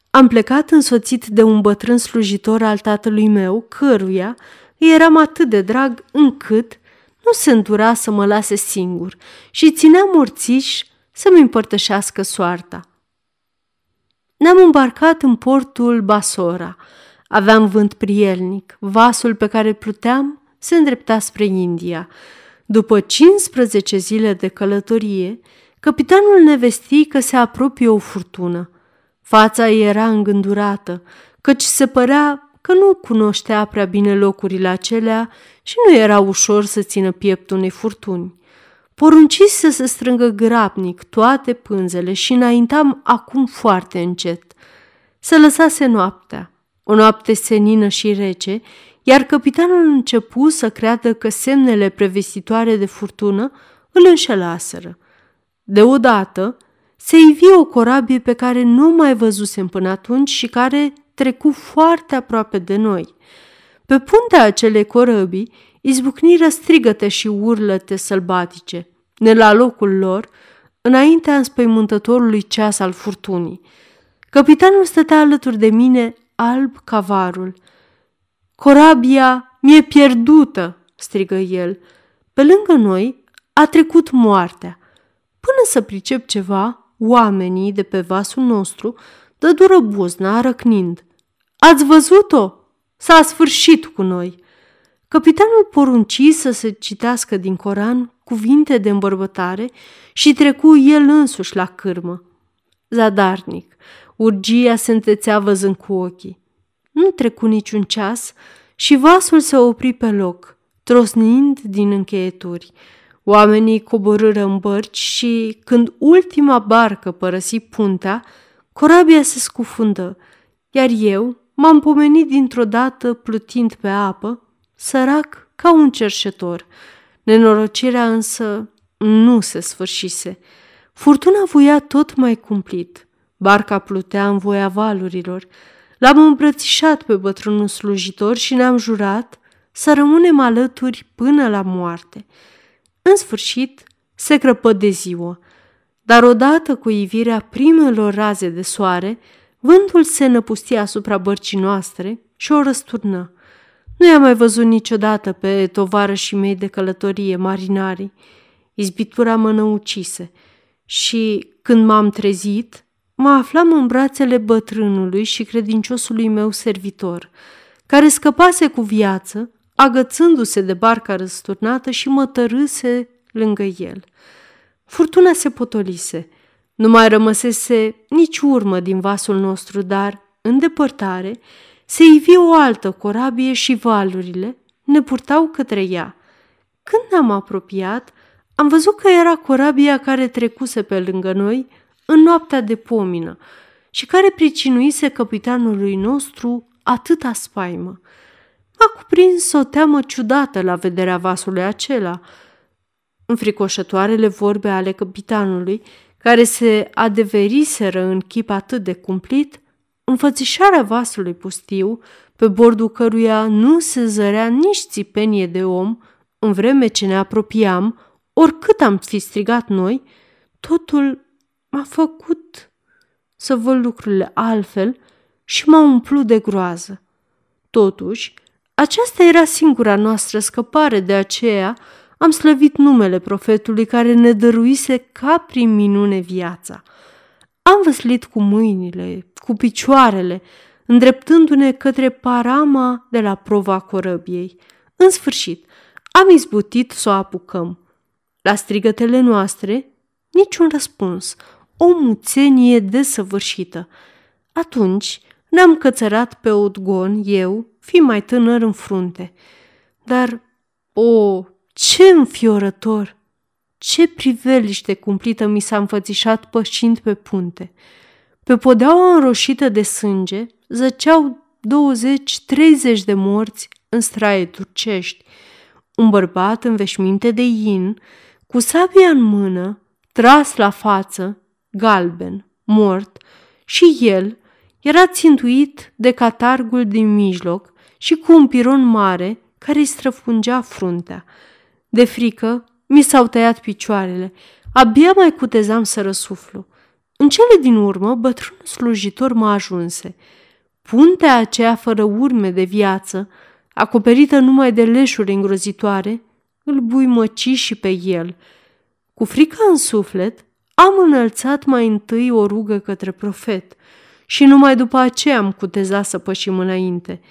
Am plecat însoțit de un bătrân slujitor al tatălui meu, căruia îi eram atât de drag încât nu se îndura să mă lase singur și ținea morțiș să-mi împărtășească soarta. Ne-am îmbarcat în portul Basora. Aveam vânt prielnic. Vasul pe care pluteam se îndrepta spre India. După 15 zile de călătorie, capitanul ne vesti că se apropie o furtună. Fața ei era îngândurată, căci se părea că nu cunoștea prea bine locurile acelea și nu era ușor să țină pieptul unei furtuni. Porunci să se strângă grabnic toate pânzele și înaintam acum foarte încet. Se lăsase noaptea, o noapte senină și rece, iar capitanul începu să creadă că semnele prevestitoare de furtună îl înșelaseră. Deodată se ivi o corabie pe care nu mai văzusem până atunci și care trecu foarte aproape de noi. Pe puntea acelei corăbii izbucniră strigăte și urlăte sălbatice, ne la locul lor, înaintea înspăimântătorului ceas al furtunii. Capitanul stătea alături de mine, alb ca varul. Corabia mi-e pierdută, strigă el. Pe lângă noi a trecut moartea. Până să pricep ceva, oamenii de pe vasul nostru dă dură buzna, răcnind. Ați văzut-o? S-a sfârșit cu noi. Capitanul porunci să se citească din Coran cuvinte de îmbărbătare și trecu el însuși la cârmă. Zadarnic, urgia se întețea văzând cu ochii. Nu trecu niciun ceas și vasul se opri pe loc, trosnind din încheieturi. Oamenii coborâră în bărci și, când ultima barcă părăsi puntea, corabia se scufundă, iar eu m-am pomenit dintr-o dată plutind pe apă, sărac ca un cerșetor. Nenorocirea însă nu se sfârșise. Furtuna voia tot mai cumplit. Barca plutea în voia valurilor. L-am îmbrățișat pe bătrânul slujitor și ne-am jurat să rămânem alături până la moarte. În sfârșit, se crăpă de ziua, dar odată cu ivirea primelor raze de soare, vântul se năpustia asupra bărcii noastre și o răsturnă. Nu i-am mai văzut niciodată pe tovarășii mei de călătorie, marinarii. Izbitura mă năucise și, când m-am trezit, mă aflam în brațele bătrânului și credinciosului meu servitor, care scăpase cu viață, agățându-se de barca răsturnată și mă tărâse lângă el. Furtuna se potolise. Nu mai rămăsese nici urmă din vasul nostru, dar, în depărtare, se ivi o altă corabie și valurile ne purtau către ea. Când ne-am apropiat, am văzut că era corabia care trecuse pe lângă noi în noaptea de pomină și care pricinuise capitanului nostru atâta spaimă. M-a cuprins o teamă ciudată la vederea vasului acela. Înfricoșătoarele vorbe ale capitanului, care se adeveriseră în chip atât de cumplit, înfățișarea vasului pustiu, pe bordul căruia nu se zărea nici țipenie de om, în vreme ce ne apropiam, oricât am fi strigat noi, totul m-a făcut să văd lucrurile altfel și m-a umplut de groază. Totuși, aceasta era singura noastră scăpare, de aceea am slăvit numele profetului care ne dăruise ca prin minune viața. Am văslit cu mâinile, cu picioarele, îndreptându-ne către parama de la prova corăbiei. În sfârșit, am izbutit să o apucăm. La strigătele noastre, niciun răspuns, o muțenie desăvârșită. Atunci ne-am cățărat pe odgon, eu, fi mai tânăr în frunte. Dar, o, ce înfiorător! Ce priveliște cumplită mi s-a înfățișat pășind pe punte! Pe podeaua înroșită de sânge zăceau 20-30 de morți în straie turcești. Un bărbat în veșminte de in, cu sabia în mână, tras la față, galben, mort, și el era țintuit de catargul din mijloc și cu un piron mare care îi străfungea fruntea. De frică, mi s-au tăiat picioarele, abia mai cutezam să răsuflu. În cele din urmă, bătrânul slujitor mă ajunse. Puntea aceea fără urme de viață, acoperită numai de leșuri îngrozitoare, îl buimăci și pe el. Cu frică în suflet, am înălțat mai întâi o rugă către profet și numai după aceea am cutezat să pășim înainte.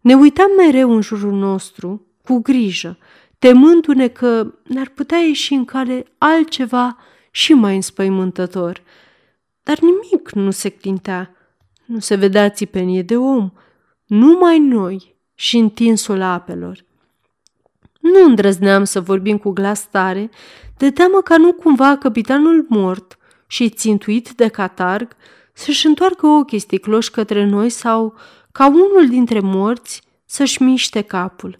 Ne uitam mereu în jurul nostru, cu grijă, temându-ne că ne-ar putea ieși în cale altceva și mai înspăimântător. Dar nimic nu se clintea, nu se vedea țipenie de om, numai noi și întinsul apelor. Nu îndrăzneam să vorbim cu glas tare, de teamă ca nu cumva capitanul mort și țintuit de catarg să-și întoarcă ochii sticloși către noi sau ca unul dintre morți să-și miște capul.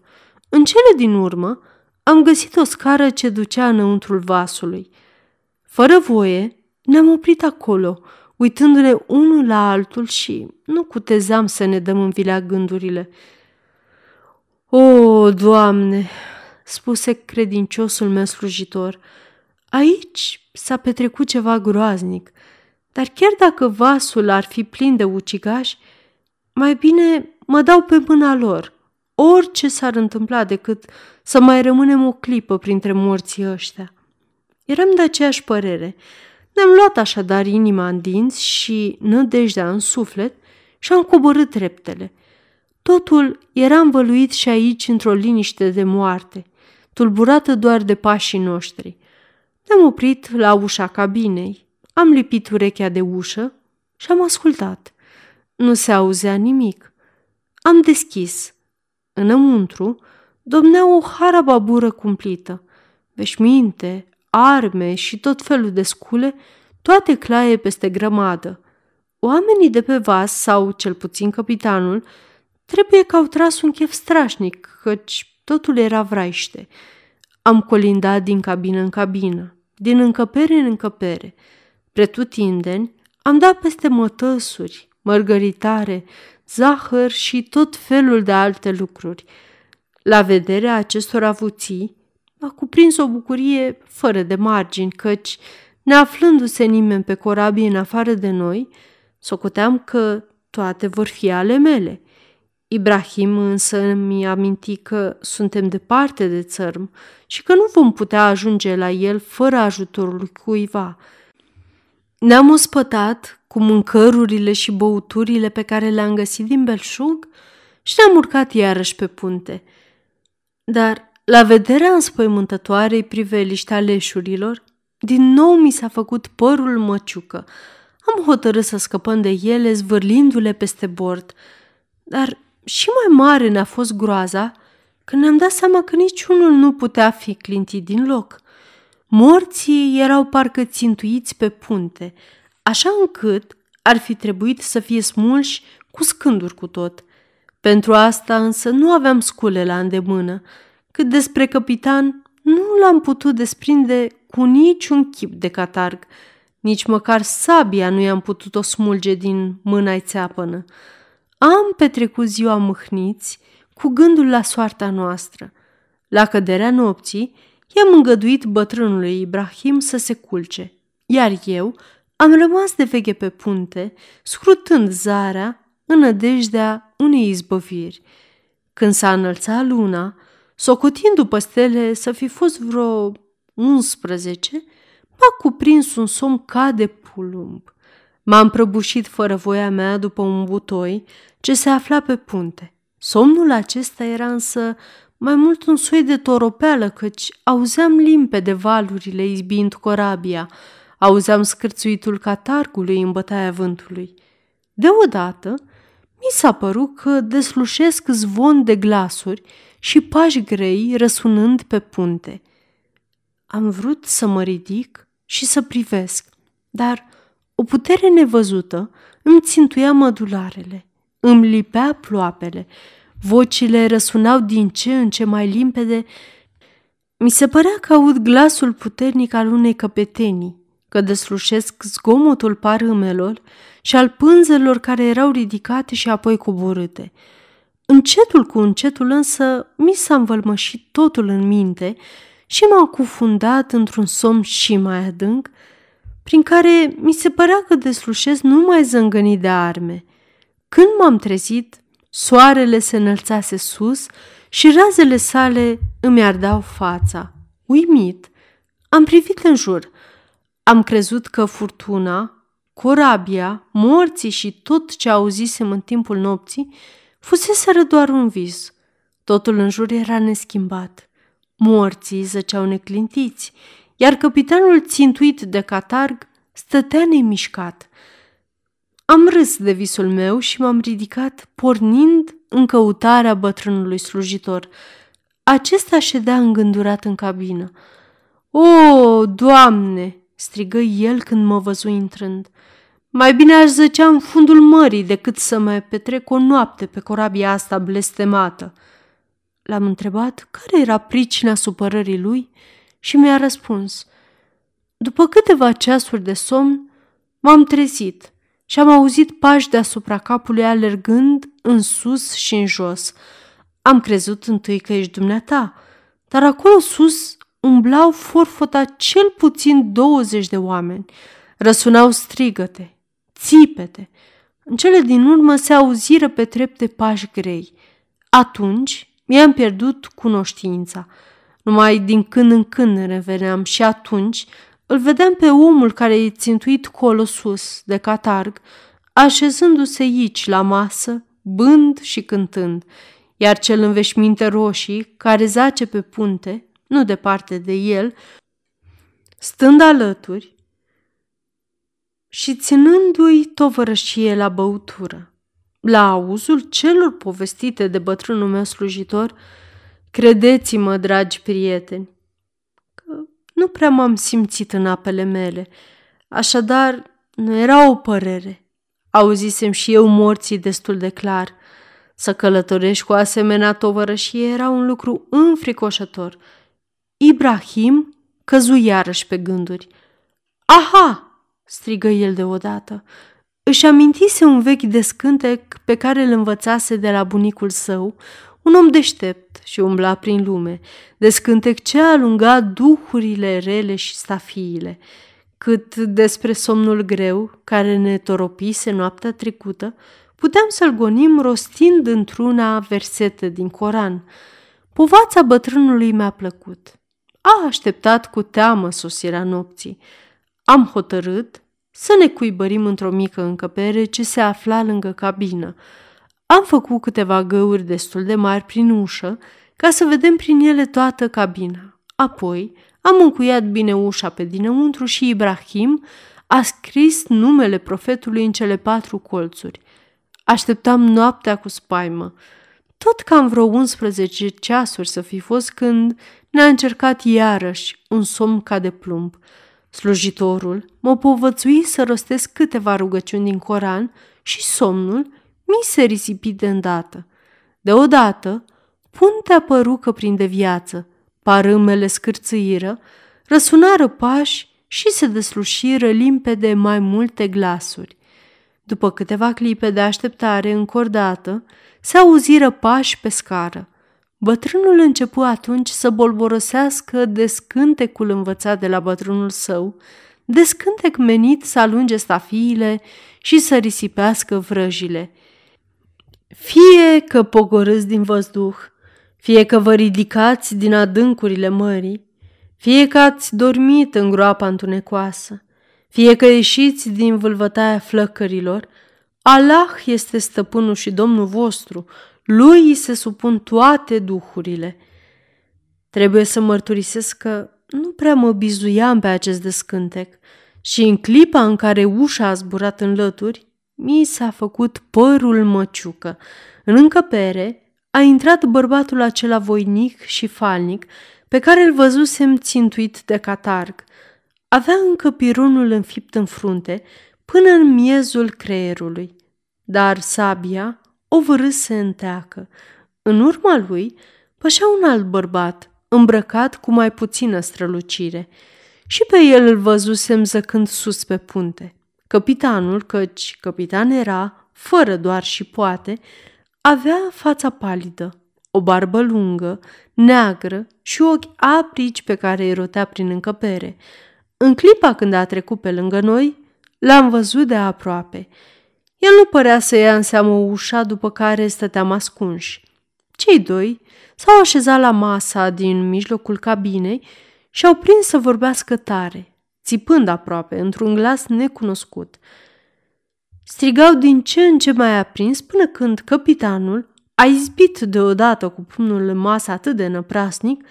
În cele din urmă am găsit o scară ce ducea înăuntrul vasului. Fără voie, ne-am oprit acolo, uitându-ne unul la altul și nu cutezam să ne dăm în vilea gândurile. O, Doamne!" spuse credinciosul meu slujitor. Aici s-a petrecut ceva groaznic, dar chiar dacă vasul ar fi plin de ucigași, mai bine mă dau pe mâna lor, orice s-ar întâmpla decât să mai rămânem o clipă printre morții ăștia. Eram de aceeași părere. Ne-am luat așadar inima în dinți și nădejdea în suflet și am coborât treptele. Totul era învăluit și aici într-o liniște de moarte, tulburată doar de pașii noștri. Ne-am oprit la ușa cabinei, am lipit urechea de ușă și am ascultat. Nu se auzea nimic. Am deschis. Înăuntru domnea o harababură cumplită. Veșminte, arme și tot felul de scule, toate claie peste grămadă. Oamenii de pe vas, sau cel puțin capitanul, trebuie că au tras un chef strașnic, căci totul era vraiște. Am colindat din cabină în cabină, din încăpere în încăpere. Pretutindeni, am dat peste mătăsuri, mărgăritare, zahăr și tot felul de alte lucruri. La vederea acestor avuții, m-a cuprins o bucurie fără de margini, căci, neaflându-se nimeni pe corabie în afară de noi, socoteam că toate vor fi ale mele. Ibrahim însă mi a aminti că suntem departe de țărm și că nu vom putea ajunge la el fără ajutorul cuiva. Ne-am ospătat cu mâncărurile și băuturile pe care le-am găsit din belșug și ne-am urcat iarăși pe punte. Dar, la vederea înspăimântătoarei priveliști aleșurilor, din nou mi s-a făcut părul măciucă. Am hotărât să scăpăm de ele, zvârlindu-le peste bord. Dar și mai mare ne-a fost groaza când ne-am dat seama că niciunul nu putea fi clintit din loc. Morții erau parcă țintuiți pe punte, așa încât ar fi trebuit să fie smulși cu scânduri cu tot. Pentru asta însă nu aveam scule la îndemână, cât despre capitan nu l-am putut desprinde cu niciun chip de catarg, nici măcar sabia nu i-am putut o smulge din mâna-i țeapănă. Am petrecut ziua mâhniți cu gândul la soarta noastră. La căderea nopții, i-am îngăduit bătrânului Ibrahim să se culce, iar eu am rămas de veche pe punte, scrutând zarea în nădejdea unei izbăviri. Când s-a înălțat luna, socotind după stele să fi fost vreo 11, m-a cuprins un somn ca de pulumb. M-am prăbușit fără voia mea după un butoi ce se afla pe punte. Somnul acesta era însă mai mult un soi de toropeală, căci auzeam limpede valurile izbind corabia, auzeam scârțuitul catargului în bătaia vântului. Deodată, mi s-a părut că deslușesc zvon de glasuri și pași grei răsunând pe punte. Am vrut să mă ridic și să privesc, dar o putere nevăzută îmi țintuia mădularele, îmi lipea ploapele, vocile răsunau din ce în ce mai limpede. Mi se părea că aud glasul puternic al unei căpetenii, că deslușesc zgomotul parâmelor și al pânzelor care erau ridicate și apoi coborâte. Încetul cu încetul însă mi s-a învălmășit totul în minte și m-a cufundat într-un somn și mai adânc, prin care mi se părea că deslușesc numai zângănii de arme. Când m-am trezit, soarele se înălțase sus și razele sale îmi ardeau fața. Uimit, am privit în jur. Am crezut că furtuna, corabia, morții și tot ce auzisem în timpul nopții fuseseră doar un vis. Totul în jur era neschimbat. Morții zăceau neclintiți, iar capitanul țintuit de catarg stătea nemișcat. Am râs de visul meu și m-am ridicat, pornind în căutarea bătrânului slujitor. Acesta ședea îngândurat în cabină. O, Doamne!" strigă el când mă văzu intrând. Mai bine aș zăcea în fundul mării decât să mai petrec o noapte pe corabia asta blestemată. L-am întrebat care era pricina supărării lui și mi-a răspuns. După câteva ceasuri de somn, m-am trezit și am auzit pași deasupra capului alergând în sus și în jos. Am crezut întâi că ești dumneata, dar acolo sus umblau forfota cel puțin 20 de oameni. Răsunau strigăte, țipete. În cele din urmă se auziră pe trepte pași grei. Atunci mi-am pierdut cunoștința. Numai din când în când reveneam și atunci îl vedeam pe omul care e țintuit colo sus, de catarg, așezându-se aici la masă, bând și cântând, iar cel în veșminte roșii, care zace pe punte, nu departe de el, stând alături și ținându-i tovărășie la băutură. La auzul celor povestite de bătrânul meu slujitor, credeți-mă, dragi prieteni, că nu prea m-am simțit în apele mele, așadar nu era o părere. Auzisem și eu morții destul de clar. Să călătorești cu asemenea tovărășie era un lucru înfricoșător – Ibrahim căzu iarăși pe gânduri. Aha! Strigă el deodată. Își amintise un vechi descântec pe care îl învățase de la bunicul său, un om deștept și umbla prin lume, descântec ce alunga duhurile rele și stafiile. Cât despre somnul greu care ne toropise noaptea trecută, puteam să-l gonim rostind într-una versete din Coran. Povața bătrânului mi-a plăcut a așteptat cu teamă sosirea nopții. Am hotărât să ne cuibărim într-o mică încăpere ce se afla lângă cabină. Am făcut câteva găuri destul de mari prin ușă ca să vedem prin ele toată cabina. Apoi am încuiat bine ușa pe dinăuntru și Ibrahim a scris numele profetului în cele patru colțuri. Așteptam noaptea cu spaimă. Tot cam vreo 11 ceasuri să fi fost când ne-a încercat iarăși un somn ca de plumb. Slujitorul mă povățui să rostesc câteva rugăciuni din Coran și somnul mi se risipi de îndată. Deodată, puntea părucă prin de viață, parâmele scârțâiră, răsunară pași și se deslușiră limpede mai multe glasuri. După câteva clipe de așteptare încordată, se auziră pași pe scară. Bătrânul începu atunci să bolborosească descântecul învățat de la bătrânul său, descântec menit să alunge stafiile și să risipească vrăjile. Fie că pogorâți din văzduh, fie că vă ridicați din adâncurile mării, fie că ați dormit în groapa întunecoasă, fie că ieșiți din vâlvătaia flăcărilor, Allah este stăpânul și Domnul vostru, lui îi se supun toate duhurile. Trebuie să mărturisesc că nu prea mă bizuiam pe acest descântec și în clipa în care ușa a zburat în lături, mi s-a făcut părul măciucă. În încăpere a intrat bărbatul acela voinic și falnic pe care îl văzusem țintuit de catarg. Avea încă pironul înfipt în frunte până în miezul creierului, dar sabia o vârâse în teacă. În urma lui pășea un alt bărbat, îmbrăcat cu mai puțină strălucire. și pe el îl văzusem zăcând sus pe punte. Capitanul, căci capitan era, fără doar și poate, avea fața palidă, o barbă lungă, neagră și ochi aprici pe care îi rotea prin încăpere. În clipa când a trecut pe lângă noi, l-am văzut de aproape. El nu părea să ia în seamă ușa după care stăteam ascunși. Cei doi s-au așezat la masa din mijlocul cabinei și au prins să vorbească tare, țipând aproape, într-un glas necunoscut. Strigau din ce în ce mai aprins până când capitanul a izbit deodată cu pumnul în masă atât de năprasnic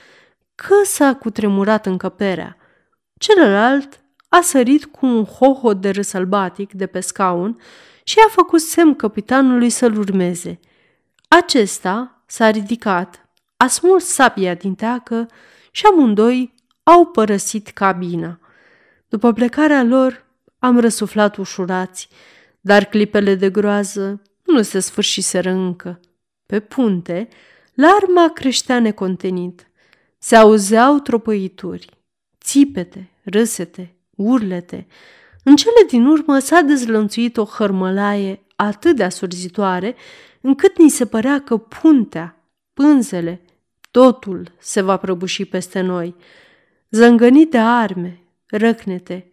că s-a cutremurat încăperea. Celălalt a sărit cu un hohot de râs sălbatic de pe scaun și a făcut semn capitanului să-l urmeze. Acesta s-a ridicat, a smuls sabia din teacă și amândoi au părăsit cabina. După plecarea lor, am răsuflat ușurați, dar clipele de groază nu se sfârșiseră încă. Pe punte, larma creștea necontenit. Se auzeau tropăituri, țipete, râsete, urlete. În cele din urmă s-a dezlănțuit o hărmălaie atât de asurzitoare, încât ni se părea că puntea, pânzele, totul se va prăbuși peste noi, zângănit de arme, răcnete.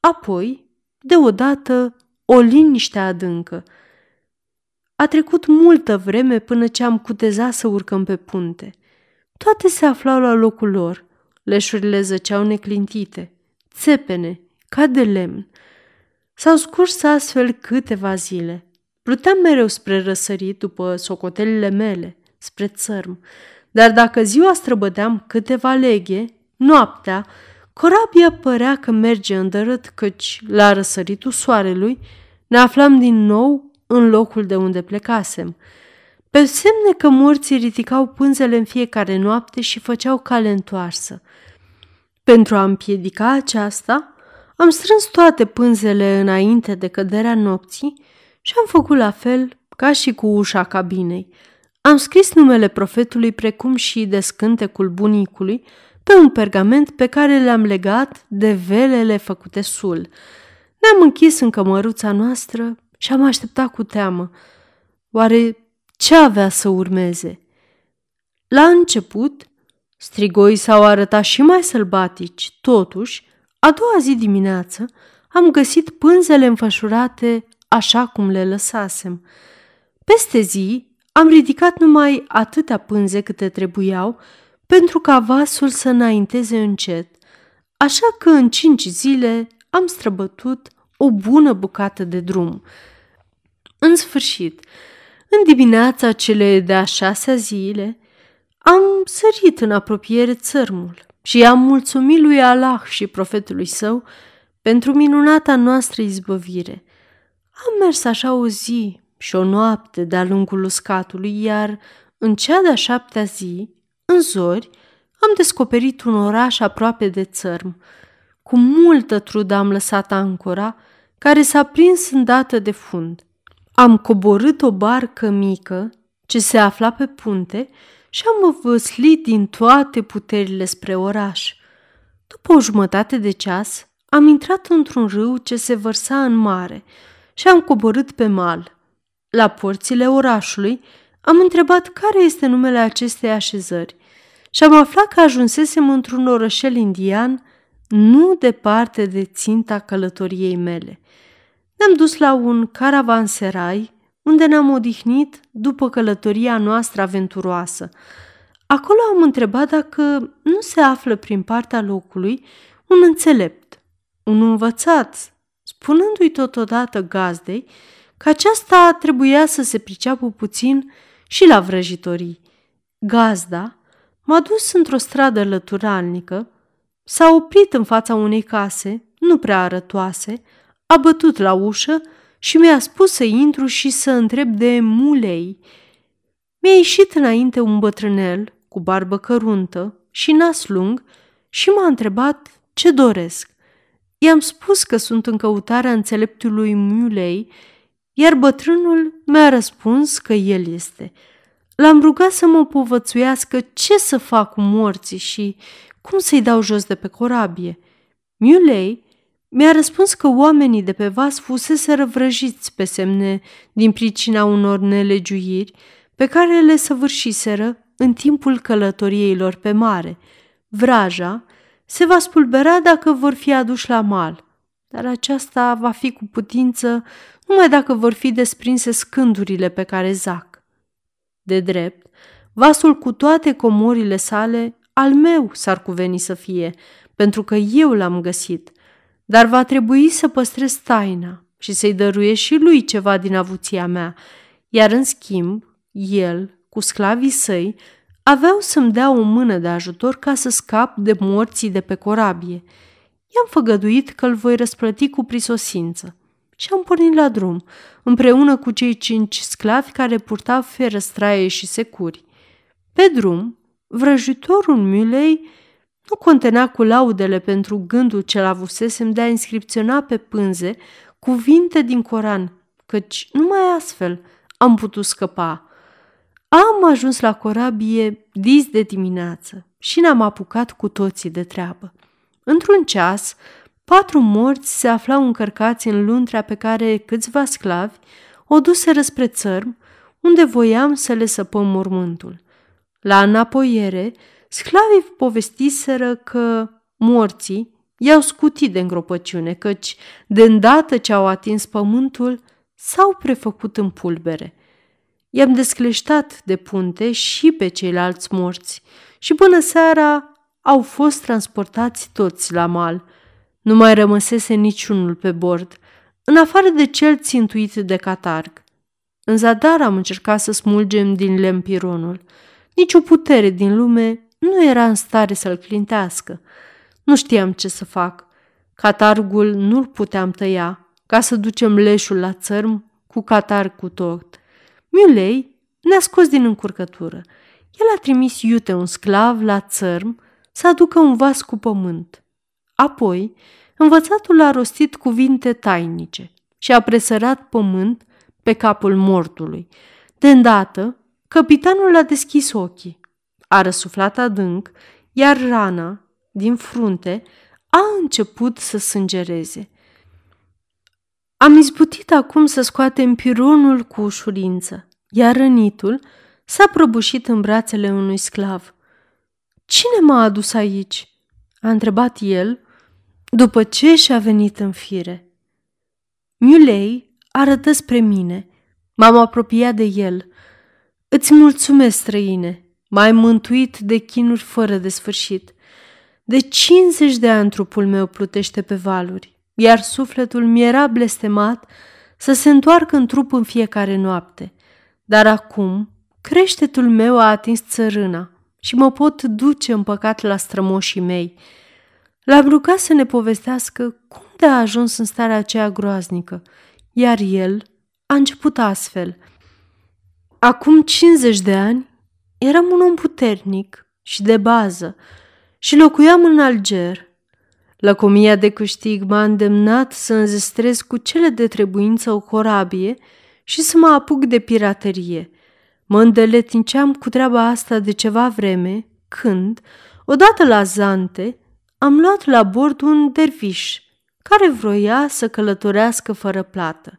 Apoi, deodată, o liniște adâncă – a trecut multă vreme până ce am cutezat să urcăm pe punte. Toate se aflau la locul lor. Leșurile zăceau neclintite, țepene, ca de lemn. S-au scurs astfel câteva zile. Pluteam mereu spre răsărit după socotelile mele, spre țărm, dar dacă ziua străbăteam câteva leghe, noaptea, corabia părea că merge îndărât, căci, la răsăritul soarelui, ne aflam din nou în locul de unde plecasem. Pe semne că morții ridicau pânzele în fiecare noapte și făceau cale întoarsă. Pentru a împiedica aceasta, am strâns toate pânzele înainte de căderea nopții și am făcut la fel ca și cu ușa cabinei. Am scris numele profetului precum și descântecul bunicului pe un pergament pe care le-am legat de velele făcute sul. Ne-am închis în cămăruța noastră și am așteptat cu teamă. Oare ce avea să urmeze? La început, strigoi s-au arătat și mai sălbatici, totuși, a doua zi dimineață, am găsit pânzele înfășurate așa cum le lăsasem. Peste zi, am ridicat numai atâtea pânze câte trebuiau pentru ca vasul să înainteze încet, așa că în cinci zile am străbătut o bună bucată de drum. În sfârșit, în dimineața cele de-a șasea zile, am sărit în apropiere țărmul și am mulțumit lui Allah și profetului său pentru minunata noastră izbăvire. Am mers așa o zi și o noapte de-a lungul uscatului, iar în cea de-a șaptea zi, în zori, am descoperit un oraș aproape de țărm. Cu multă trudă am lăsat ancora, care s-a prins îndată de fund. Am coborât o barcă mică ce se afla pe punte și am văslit din toate puterile spre oraș. După o jumătate de ceas, am intrat într-un râu ce se vărsa în mare și am coborât pe mal. La porțile orașului am întrebat care este numele acestei așezări și am aflat că ajunsesem într-un orășel indian nu departe de ținta călătoriei mele. Ne-am dus la un caravanserai unde ne-am odihnit după călătoria noastră aventuroasă. Acolo am întrebat dacă nu se află prin partea locului un înțelept, un învățat, spunându-i totodată gazdei că aceasta trebuia să se priceapă puțin și la vrăjitorii. Gazda m-a dus într-o stradă lăturalnică, s-a oprit în fața unei case, nu prea arătoase, a bătut la ușă și mi-a spus să intru și să întreb de mulei. Mi-a ieșit înainte un bătrânel cu barbă căruntă și nas lung și m-a întrebat ce doresc. I-am spus că sunt în căutarea înțeleptului Mulei, iar bătrânul mi-a răspuns că el este. L-am rugat să mă povățuiască ce să fac cu morții și cum să-i dau jos de pe corabie – Muley mi-a răspuns că oamenii de pe vas fusese răvrăjiți pe semne din pricina unor nelegiuiri pe care le săvârșiseră în timpul călătoriei lor pe mare. Vraja se va spulbera dacă vor fi aduși la mal, dar aceasta va fi cu putință numai dacă vor fi desprinse scândurile pe care zac. De drept, vasul cu toate comorile sale al meu s-ar cuveni să fie, pentru că eu l-am găsit, dar va trebui să păstrez taina și să-i dăruiesc și lui ceva din avuția mea, iar în schimb, el, cu sclavii săi, aveau să-mi dea o mână de ajutor ca să scap de morții de pe corabie. I-am făgăduit că îl voi răsplăti cu prisosință și am pornit la drum, împreună cu cei cinci sclavi care purtau ferăstraie și securi. Pe drum, vrăjitorul Mulei nu contenea cu laudele pentru gândul ce-l avusesem de a inscripționa pe pânze cuvinte din Coran, căci numai astfel am putut scăpa. Am ajuns la corabie dis de dimineață și ne-am apucat cu toții de treabă. Într-un ceas, patru morți se aflau încărcați în luntrea pe care câțiva sclavi o duseră spre țărm, unde voiam să le săpăm mormântul. La înapoiere, sclavii povestiseră că morții i-au scutit de îngropăciune, căci, de îndată ce au atins pământul, s-au prefăcut în pulbere. I-am descleștat de punte și pe ceilalți morți și până seara au fost transportați toți la mal. Nu mai rămăsese niciunul pe bord, în afară de cel țintuit de catarg. În zadar am încercat să smulgem din lemn pironul. Nici o putere din lume nu era în stare să-l clintească. Nu știam ce să fac. Catargul nu-l puteam tăia ca să ducem leșul la țărm cu catarg cu tot. Mulei ne-a scos din încurcătură. El a trimis iute un sclav la țărm să aducă un vas cu pământ. Apoi, învățatul a rostit cuvinte tainice și a presărat pământ pe capul mortului. De îndată, capitanul a deschis ochii, a răsuflat adânc, iar rana, din frunte, a început să sângereze. Am izbutit acum să scoatem pironul cu ușurință, iar rănitul s-a prăbușit în brațele unui sclav. Cine m-a adus aici?" a întrebat el, după ce și-a venit în fire. Mulei arătă spre mine. M-am apropiat de el. Îți mulțumesc, străine, m-ai mântuit de chinuri fără de sfârșit. De 50 de ani trupul meu plutește pe valuri, iar sufletul mi era blestemat să se întoarcă în trup în fiecare noapte. Dar acum creștetul meu a atins țărâna și mă pot duce împăcat la strămoșii mei. L-am rugat să ne povestească cum de a ajuns în starea aceea groaznică, iar el a început astfel. Acum 50 de ani eram un om puternic și de bază și locuiam în Alger. Lăcomia de câștig m-a îndemnat să înzestrez cu cele de trebuință o corabie și să mă apuc de piraterie – Mă îndeletniceam cu treaba asta de ceva vreme, când, odată la Zante, am luat la bord un derviș care vroia să călătorească fără plată.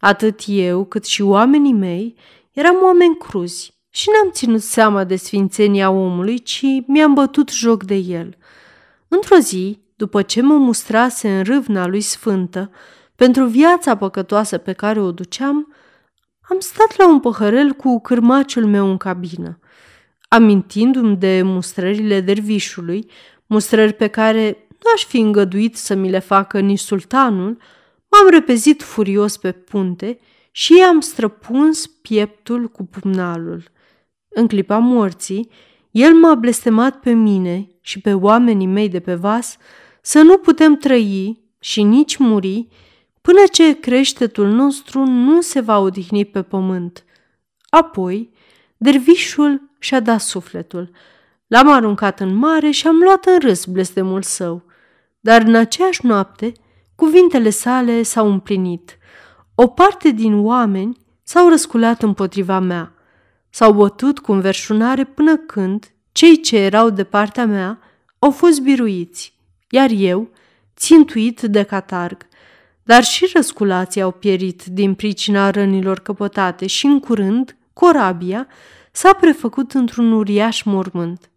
Atât eu cât și oamenii mei eram oameni cruzi și n-am ținut seama de sfințenia omului, ci mi-am bătut joc de el. Într-o zi, după ce mă mustrase în râvna lui sfântă pentru viața păcătoasă pe care o duceam, am stat la un păhărel cu cârmaciul meu în cabină, amintindu-mi de mustrările dervișului, mustrări pe care nu aș fi îngăduit să mi le facă nici sultanul, m-am repezit furios pe punte și i-am străpuns pieptul cu pumnalul. În clipa morții, el m-a blestemat pe mine și pe oamenii mei de pe vas să nu putem trăi și nici muri până ce creștetul nostru nu se va odihni pe pământ. Apoi, dervișul și-a dat sufletul. L-am aruncat în mare și am luat în râs blestemul său. Dar în aceeași noapte, cuvintele sale s-au împlinit. O parte din oameni s-au răsculat împotriva mea. S-au bătut cu înverșunare până când cei ce erau de partea mea au fost biruiți, iar eu țintuit de catarg. Dar și răsculații au pierit din pricina rănilor căpătate și în curând corabia s-a prefăcut într-un uriaș mormânt.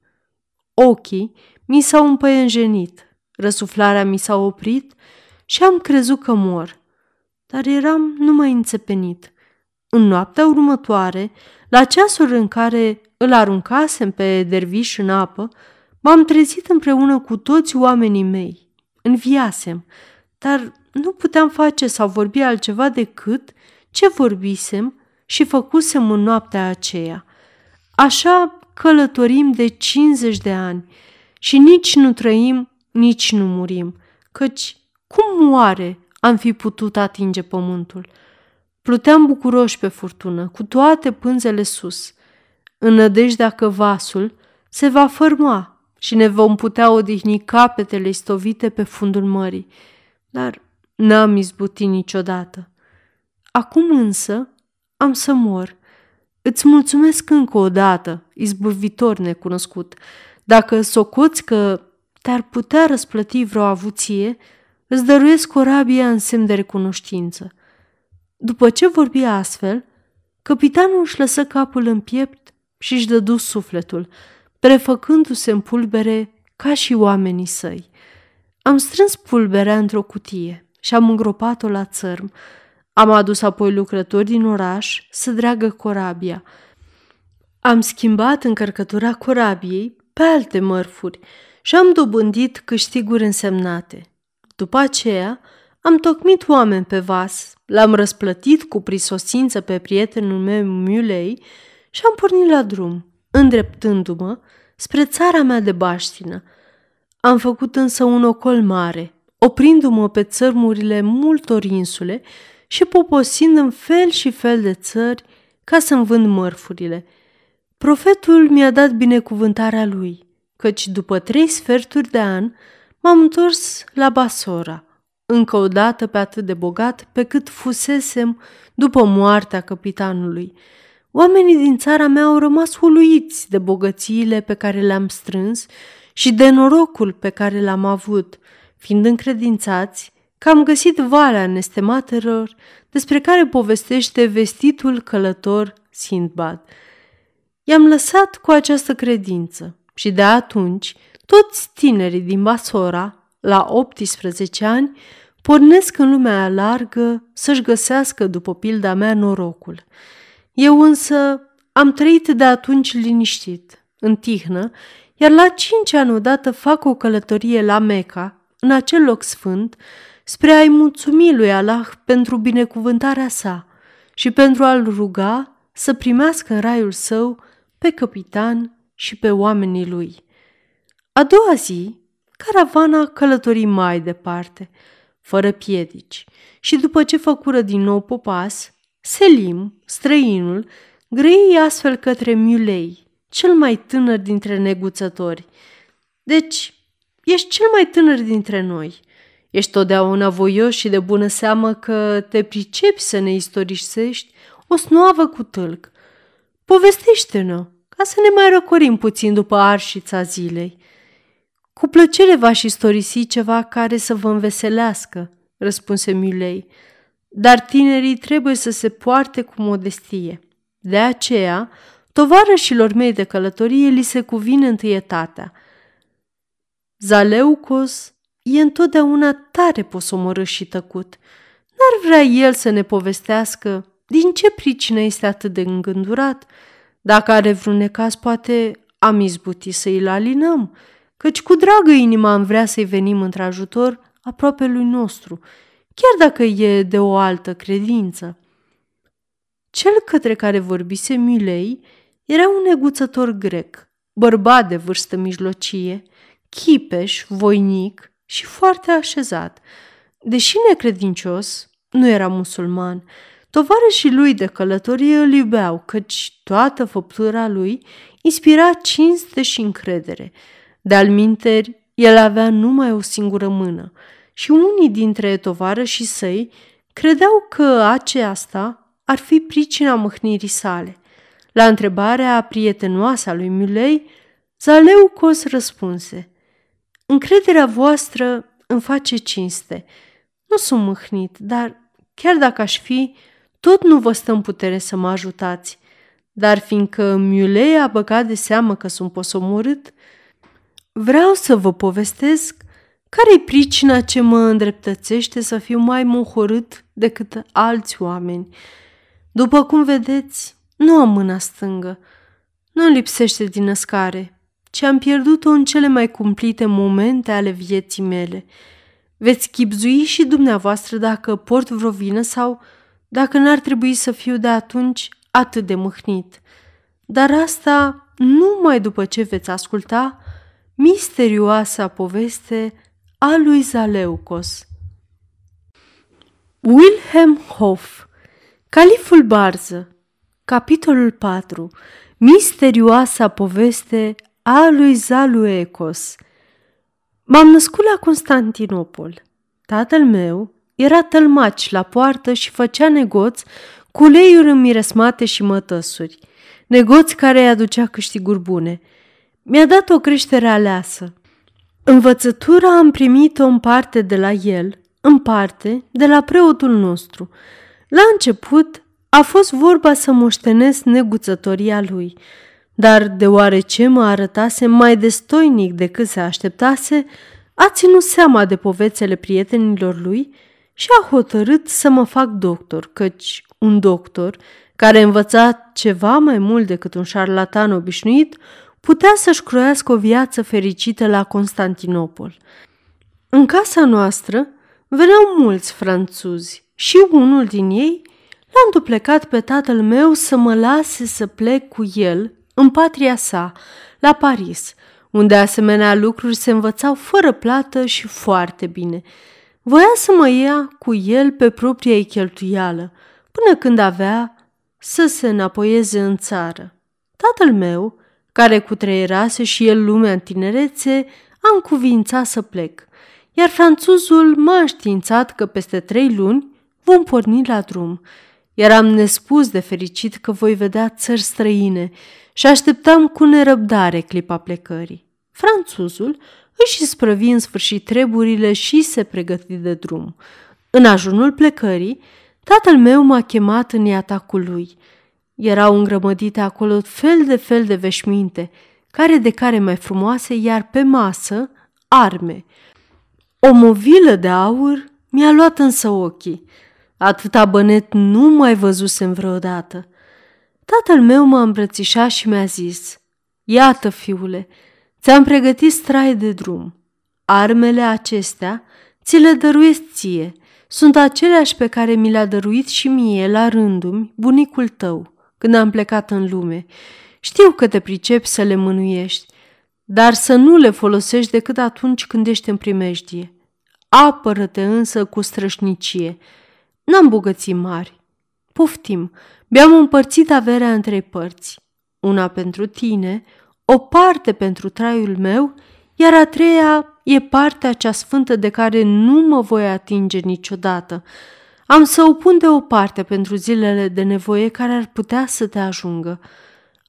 Ochii mi s-au împăienjenit, răsuflarea mi s-a oprit și am crezut că mor. Dar eram numai înțepenit. În noaptea următoare, la ceasul în care îl aruncasem pe derviș în apă, m-am trezit împreună cu toți oamenii mei. Înviasem, dar nu puteam face sau vorbi altceva decât ce vorbisem și făcusem în noaptea aceea. Așa călătorim de 50 de ani și nici nu trăim, nici nu murim, căci cum moare am fi putut atinge pământul? Pluteam bucuroși pe furtună, cu toate pânzele sus, în nădejdea că vasul se va fărma și ne vom putea odihni capetele stovite pe fundul mării. Dar n-am izbutit niciodată. Acum însă am să mor. Îți mulțumesc încă o dată, izbuvitor necunoscut. Dacă socoți că te-ar putea răsplăti vreo avuție, îți dăruiesc corabia în semn de recunoștință. După ce vorbi astfel, capitanul își lăsă capul în piept și își dădu sufletul, prefăcându-se în pulbere ca și oamenii săi. Am strâns pulberea într-o cutie și am îngropat-o la țărm. Am adus apoi lucrători din oraș să dreagă corabia. Am schimbat încărcătura corabiei pe alte mărfuri și am dobândit câștiguri însemnate. După aceea, am tocmit oameni pe vas, l-am răsplătit cu prisosință pe prietenul meu Mulei și am pornit la drum, îndreptându-mă spre țara mea de baștină. Am făcut însă un ocol mare, oprindu-mă pe țărmurile multor insule și poposind în fel și fel de țări ca să-mi vând mărfurile. Profetul mi-a dat binecuvântarea lui, căci după trei sferturi de an m-am întors la Basora, încă o dată pe atât de bogat pe cât fusesem după moartea capitanului. Oamenii din țara mea au rămas uluiți de bogățiile pe care le-am strâns și de norocul pe care l-am avut, fiind încredințați că am găsit valea nestematelor despre care povestește vestitul călător Sindbad. I-am lăsat cu această credință și de atunci toți tinerii din Basora, la 18 ani, pornesc în lumea largă să-și găsească, după pilda mea, norocul. Eu însă am trăit de atunci liniștit, în tihnă, iar la cinci ani odată fac o călătorie la Meca, în acel loc sfânt, spre a-i mulțumi lui Allah pentru binecuvântarea sa și pentru a-l ruga să primească în raiul său pe capitan și pe oamenii lui. A doua zi, caravana călători mai departe, fără piedici, și după ce făcură din nou popas, Selim, străinul, grăi astfel către Mulei, cel mai tânăr dintre neguțători. Deci, ești cel mai tânăr dintre noi. Ești totdeauna voios și de bună seamă că te pricepi să ne istorisești o snoavă cu tâlc. Povestește-ne ca să ne mai răcorim puțin după arșița zilei. Cu plăcere v-aș istorisi ceva care să vă înveselească, răspunse Mulei, dar tinerii trebuie să se poarte cu modestie. De aceea, tovarășilor mei de călătorie li se cuvine întâietatea. Zaleucos e întotdeauna tare posomorât și tăcut. N-ar vrea el să ne povestească din ce pricină este atât de îngândurat? Dacă are vreun necaz, poate am izbutit să îl alinăm, căci cu dragă inima am vrea să-i venim într-ajutor aproape lui nostru, chiar dacă e de o altă credință. Cel către care vorbise Milei era un neguțător grec, bărbat de vârstă mijlocie, chipeș, voinic și foarte așezat. Deși necredincios, nu era musulman, Tovarășii lui de călătorie îl iubeau, căci toată făptura lui inspira cinste și încredere. De-al minteri, el avea numai o singură mână și unii dintre tovarășii săi credeau că aceasta ar fi pricina mâhnirii sale. La întrebarea prietenoasă a lui Mulei, Zaleucos răspunse – Încrederea voastră îmi face cinste. Nu sunt mâhnit, dar chiar dacă aș fi, tot nu vă stă în putere să mă ajutați. Dar fiindcă Miulei a băgat de seamă că sunt posomorât, vreau să vă povestesc care-i pricina ce mă îndreptățește să fiu mai mohorât decât alți oameni. După cum vedeți, nu am mâna stângă. Nu lipsește din născare, ci am pierdut-o în cele mai cumplite momente ale vieții mele. Veți chipzui și dumneavoastră dacă port vreo vină sau dacă n-ar trebui să fiu de atunci atât de mâhnit. Dar asta numai după ce veți asculta misterioasa poveste a lui Zaleucos. Wilhelm Hoff Califul Barză Capitolul 4 Misterioasa poveste a lui Zaluecos M-am născut la Constantinopol. Tatăl meu era tălmaci la poartă și făcea negoț cu leiuri înmiresmate și mătăsuri, negoți care îi aducea câștiguri bune. Mi-a dat o creștere aleasă. Învățătura am primit-o în parte de la el, în parte de la preotul nostru. La început a fost vorba să moștenesc neguțătoria lui, dar deoarece mă arătase mai destoinic decât se așteptase, a ținut seama de povețele prietenilor lui și a hotărât să mă fac doctor, căci un doctor, care învăța ceva mai mult decât un șarlatan obișnuit, putea să-și croiască o viață fericită la Constantinopol. În casa noastră veneau mulți franțuzi și unul din ei l-a înduplecat pe tatăl meu să mă lase să plec cu el în patria sa, la Paris, unde asemenea lucruri se învățau fără plată și foarte bine. Voia să mă ia cu el pe propria ei cheltuială, până când avea să se înapoieze în țară. Tatăl meu, care cutreierase și el lumea în tinerețe, a încuvințat să plec, iar franțuzul m-a științat că peste trei luni vom porni la drum. Eram nespus de fericit că voi vedea țări străine și așteptam cu nerăbdare clipa plecării. Franțuzul își sprăvi în sfârșit treburile și se pregăti de drum. În ajunul plecării, tatăl meu m-a chemat în iatacul lui. Erau îngrămădite acolo fel de fel de veșminte, care de care mai frumoase, iar pe masă, arme. O movilă de aur mi-a luat însă ochii. Atâta bănet nu mai văzusem vreodată. Tatăl meu m-a îmbrățișat și mi-a zis, Iată, fiule, ți-am pregătit strai de drum. Armele acestea ți le dăruiesc ție. Sunt aceleași pe care mi le-a dăruit și mie, la rândul bunicul tău, când am plecat în lume. Știu că te pricepi să le mânuiești, dar să nu le folosești decât atunci când ești în primejdie. Apără-te însă cu strășnicie. N-am bogății mari. Poftim, mi-am împărțit averea în trei părți. Una pentru tine, o parte pentru traiul meu, iar a treia e partea cea sfântă de care nu mă voi atinge niciodată. Am să o pun de o parte pentru zilele de nevoie care ar putea să te ajungă.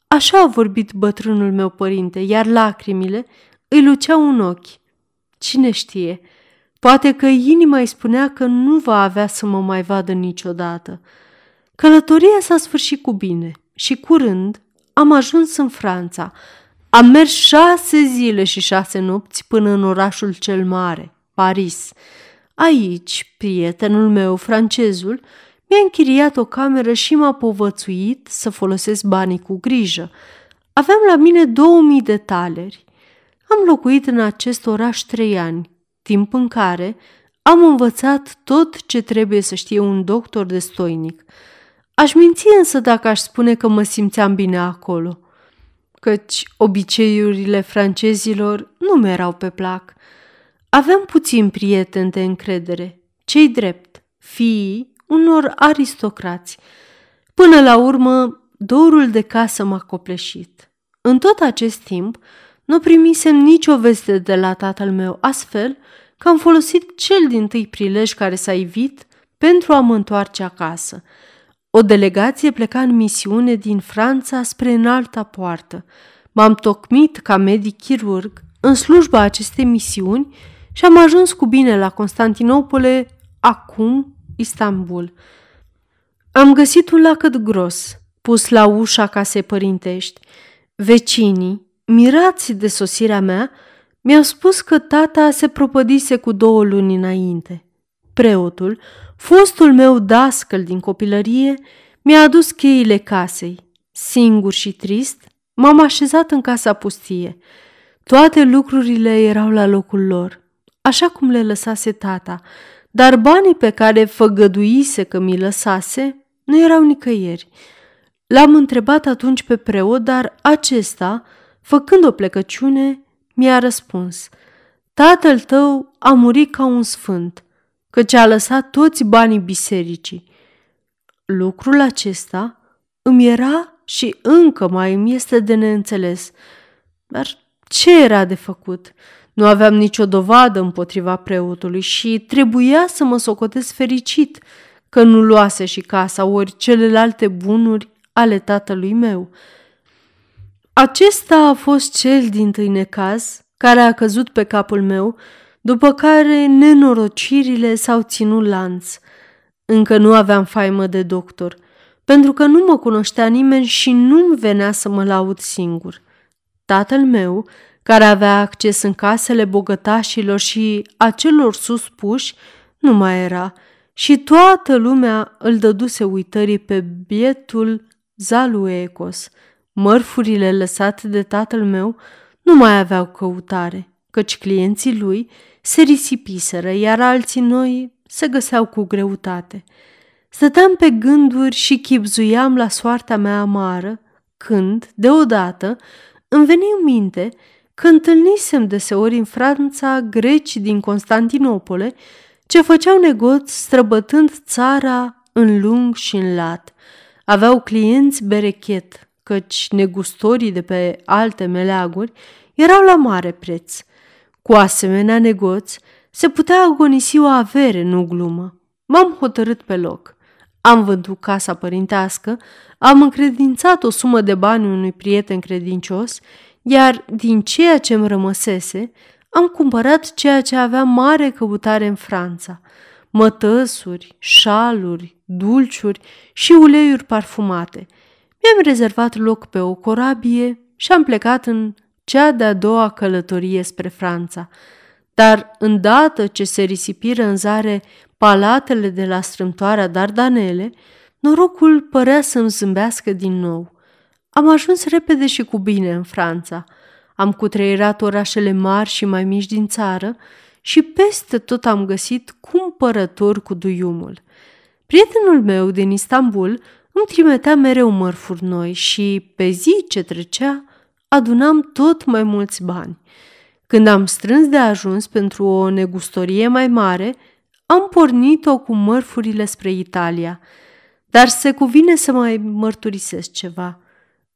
Așa a vorbit bătrânul meu părinte, iar lacrimile îi luceau în ochi. Cine știe, poate că inima îi spunea că nu va avea să mă mai vadă niciodată. Călătoria s-a sfârșit cu bine și curând am ajuns în Franța. Am mers șase zile și șase nopți până în orașul cel mare, Paris. Aici, prietenul meu, francezul, mi-a închiriat o cameră și m-a povățuit să folosesc banii cu grijă. Aveam la mine 2000 de taleri. Am locuit în acest oraș trei ani, timp în care am învățat tot ce trebuie să știe un doctor de stoinic. Aș minți însă dacă aș spune că mă simțeam bine acolo, căci obiceiurile francezilor nu mi erau pe plac. Aveam puțin prieteni de încredere, cei drept, fiii unor aristocrați. Până la urmă, dorul de casă m-a copleșit. În tot acest timp, nu primisem nicio veste de la tatăl meu, astfel că am folosit cel din tâi prilej care s-a ivit pentru a mă întoarce acasă – o delegație pleca în misiune din Franța spre înalta poartă. M-am tocmit ca medic chirurg în slujba acestei misiuni și am ajuns cu bine la Constantinopole, acum Istanbul. Am găsit un lacăt gros, pus la ușa casei părintești. Vecinii, mirați de sosirea mea, mi-au spus că tata se propădise cu două luni înainte. Preotul, fostul meu dascăl din copilărie, mi-a adus cheile casei. Singur și trist, m-am așezat în casa pustie. Toate lucrurile erau la locul lor, așa cum le lăsase tata, dar banii pe care făgăduise că mi lăsase nu erau nicăieri. L-am întrebat atunci pe preot, dar acesta, făcând o plecăciune, mi-a răspuns. Tatăl tău a murit ca un sfânt, căci a lăsat toți banii bisericii. Lucrul acesta îmi era și încă mai îmi este de neînțeles. Dar ce era de făcut? Nu aveam nicio dovadă împotriva preotului și trebuia să mă socotesc fericit că nu luase și casa ori celelalte bunuri ale tatălui meu. Acesta a fost cel din tâi necaz care a căzut pe capul meu, după care nenorocirile s-au ținut lanț. Încă nu aveam faimă de doctor, pentru că nu mă cunoștea nimeni și nu-mi venea să mă laud singur. Tatăl meu, care avea acces în casele bogătașilor și a celor suspuși, nu mai era și toată lumea îl dăduse uitării pe bietul Zaluecos. Mărfurile lăsate de tatăl meu nu mai aveau căutare, căci clienții lui se risipiseră, iar alții noi se găseau cu greutate. Stăteam pe gânduri și chipzuiam la soarta mea amară, când, deodată, îmi veni în minte că întâlnisem deseori în Franța greci din Constantinopole ce făceau negoți străbătând țara în lung și în lat. Aveau clienți berechet, căci negustorii de pe alte meleaguri erau la mare preț. Cu asemenea negoți se putea agonisi o avere, nu glumă. M-am hotărât pe loc. Am vândut casa părintească, am încredințat o sumă de bani unui prieten credincios, iar din ceea ce îmi rămăsese, am cumpărat ceea ce avea mare căutare în Franța. Mătăsuri, șaluri, dulciuri și uleiuri parfumate. Mi-am rezervat loc pe o corabie și am plecat în cea de-a doua călătorie spre Franța. Dar îndată ce se risipiră în zare palatele de la strâmtoarea Dardanele, norocul părea să-mi zâmbească din nou. Am ajuns repede și cu bine în Franța. Am cutreierat orașele mari și mai mici din țară și peste tot am găsit cumpărători cu duiumul. Prietenul meu din Istanbul îmi trimitea mereu mărfuri noi și, pe zi ce trecea, adunam tot mai mulți bani. Când am strâns de ajuns pentru o negustorie mai mare, am pornit-o cu mărfurile spre Italia. Dar se cuvine să mai mărturisesc ceva.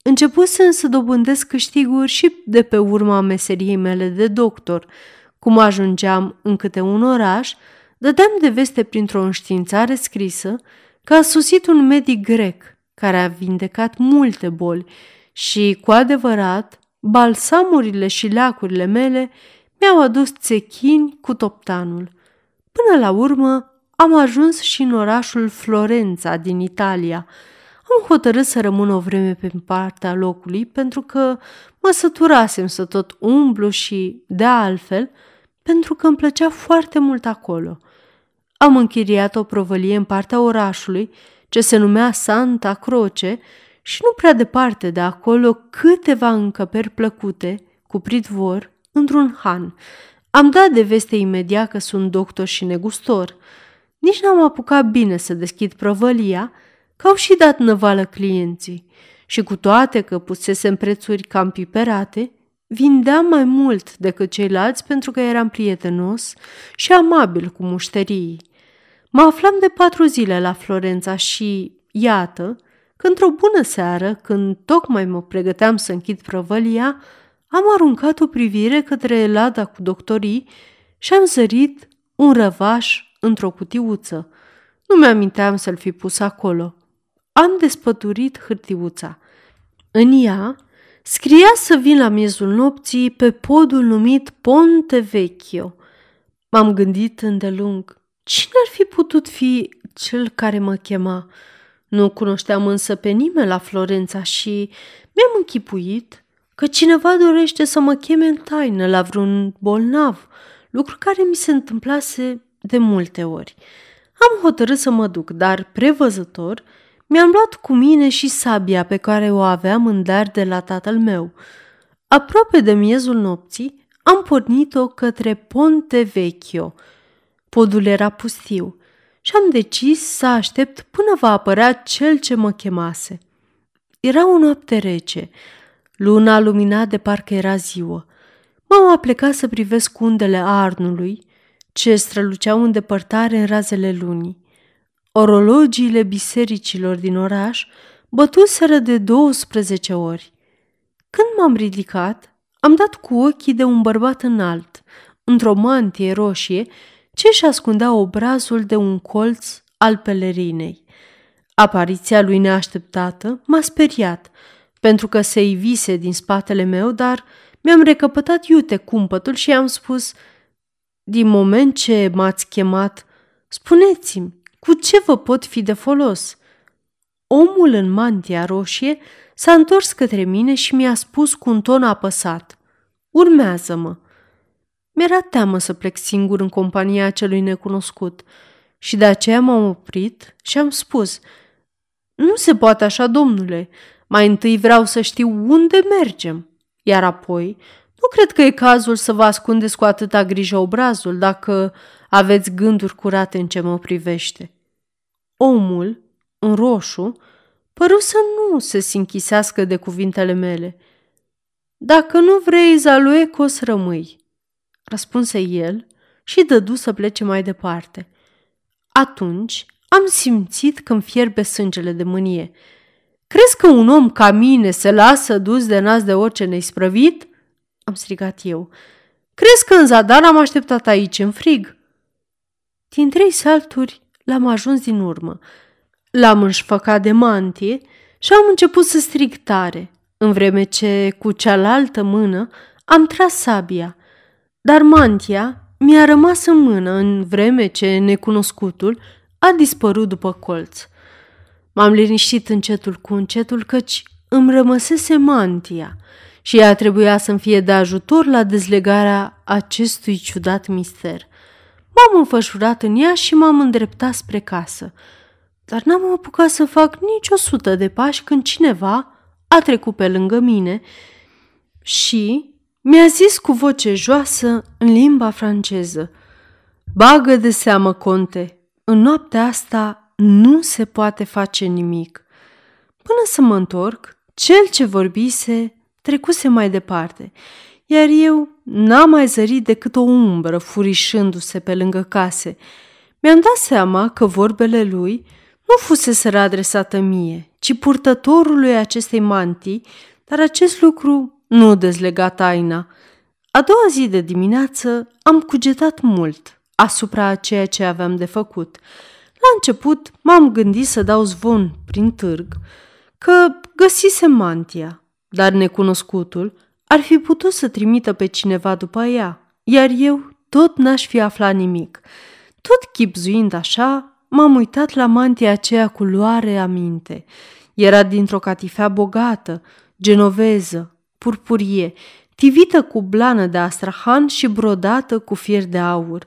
Începusem să dobândesc câștiguri și de pe urma meseriei mele de doctor. Cum ajungeam în câte un oraș, dădeam de veste printr-o înștiințare scrisă că a susit un medic grec care a vindecat multe boli și, cu adevărat, balsamurile și leacurile mele mi-au adus țechini cu toptanul. Până la urmă am ajuns și în orașul Florența din Italia. Am hotărât să rămân o vreme pe partea locului pentru că mă săturasem să tot umblu și, de altfel, pentru că îmi plăcea foarte mult acolo. Am închiriat o provălie în partea orașului, ce se numea Santa Croce, și nu prea departe de acolo câteva încăperi plăcute, cu pridvor, într-un han. Am dat de veste imediat că sunt doctor și negustor. Nici n-am apucat bine să deschid prăvălia, că au și dat năvală clienții. Și cu toate că pusesem prețuri cam piperate, vindeam mai mult decât ceilalți pentru că eram prietenos și amabil cu mușterii. Mă aflam de patru zile la Florența și, iată, că într-o bună seară, când tocmai mă pregăteam să închid prăvălia, am aruncat o privire către lada cu doctorii și am zărit un răvaș într-o cutiuță. Nu mi-aminteam să-l fi pus acolo. Am despăturit hârtiuța. În ea scria să vin la miezul nopții pe podul numit Ponte Vecchio. M-am gândit îndelung. Cine ar fi putut fi cel care mă chema? Nu cunoșteam însă pe nimeni la Florența și mi-am închipuit că cineva dorește să mă cheme în taină la vreun bolnav, lucru care mi se întâmplase de multe ori. Am hotărât să mă duc, dar prevăzător mi-am luat cu mine și sabia pe care o aveam în dar de la tatăl meu. Aproape de miezul nopții, am pornit-o către Ponte Vecchio. Podul era pustiu și am decis să aștept până va apărea cel ce mă chemase. Era o noapte rece, luna lumina de parcă era ziua. M-am aplecat să privesc undele Arnului, ce străluceau în depărtare în razele lunii. Orologiile bisericilor din oraș bătuseră de 12 ori. Când m-am ridicat, am dat cu ochii de un bărbat înalt, într-o mantie roșie, ce își ascundea obrazul de un colț al pelerinei. Apariția lui neașteptată m-a speriat, pentru că se ivise din spatele meu, dar mi-am recăpătat iute cumpătul și i-am spus Din moment ce m-ați chemat, spuneți-mi, cu ce vă pot fi de folos?" Omul în mantia roșie s-a întors către mine și mi-a spus cu un ton apăsat. Urmează-mă. Mi-era teamă să plec singur în compania acelui necunoscut și de aceea m-am oprit și am spus Nu se poate așa, domnule. Mai întâi vreau să știu unde mergem, iar apoi nu cred că e cazul să vă ascundeți cu atâta grijă obrazul dacă aveți gânduri curate în ce mă privește. Omul, în roșu, păru să nu se sinchisească de cuvintele mele. Dacă nu vrei, Zaluecos, rămâi, răspunse el și dădu să plece mai departe. Atunci am simțit că-mi fierbe sângele de mânie. Crezi că un om ca mine se lasă dus de nas de orice neisprăvit? Am strigat eu. Crezi că în zadar am așteptat aici, în frig? Din trei salturi l-am ajuns din urmă. L-am înșfăcat de mantie și am început să strig tare, în vreme ce, cu cealaltă mână, am tras sabia. Dar mantia mi-a rămas în mână în vreme ce necunoscutul a dispărut după colț. M-am liniștit încetul cu încetul căci îmi rămăsese mantia și ea trebuia să-mi fie de ajutor la dezlegarea acestui ciudat mister. M-am înfășurat în ea și m-am îndreptat spre casă, dar n-am apucat să fac nici o sută de pași când cineva a trecut pe lângă mine și mi-a zis cu voce joasă în limba franceză Bagă de seamă, conte, în noaptea asta nu se poate face nimic. Până să mă întorc, cel ce vorbise trecuse mai departe, iar eu n-am mai zărit decât o umbră furișându-se pe lângă case. Mi-am dat seama că vorbele lui nu fusese adresată mie, ci purtătorului acestei mantii, dar acest lucru nu dezlega taina. A doua zi de dimineață am cugetat mult asupra a ceea ce aveam de făcut. La început m-am gândit să dau zvon prin târg că găsise mantia, dar necunoscutul ar fi putut să trimită pe cineva după ea, iar eu tot n-aș fi aflat nimic. Tot chipzuind așa, m-am uitat la mantia aceea cu luare aminte. Era dintr-o catifea bogată, genoveză, purpurie, tivită cu blană de astrahan și brodată cu fier de aur.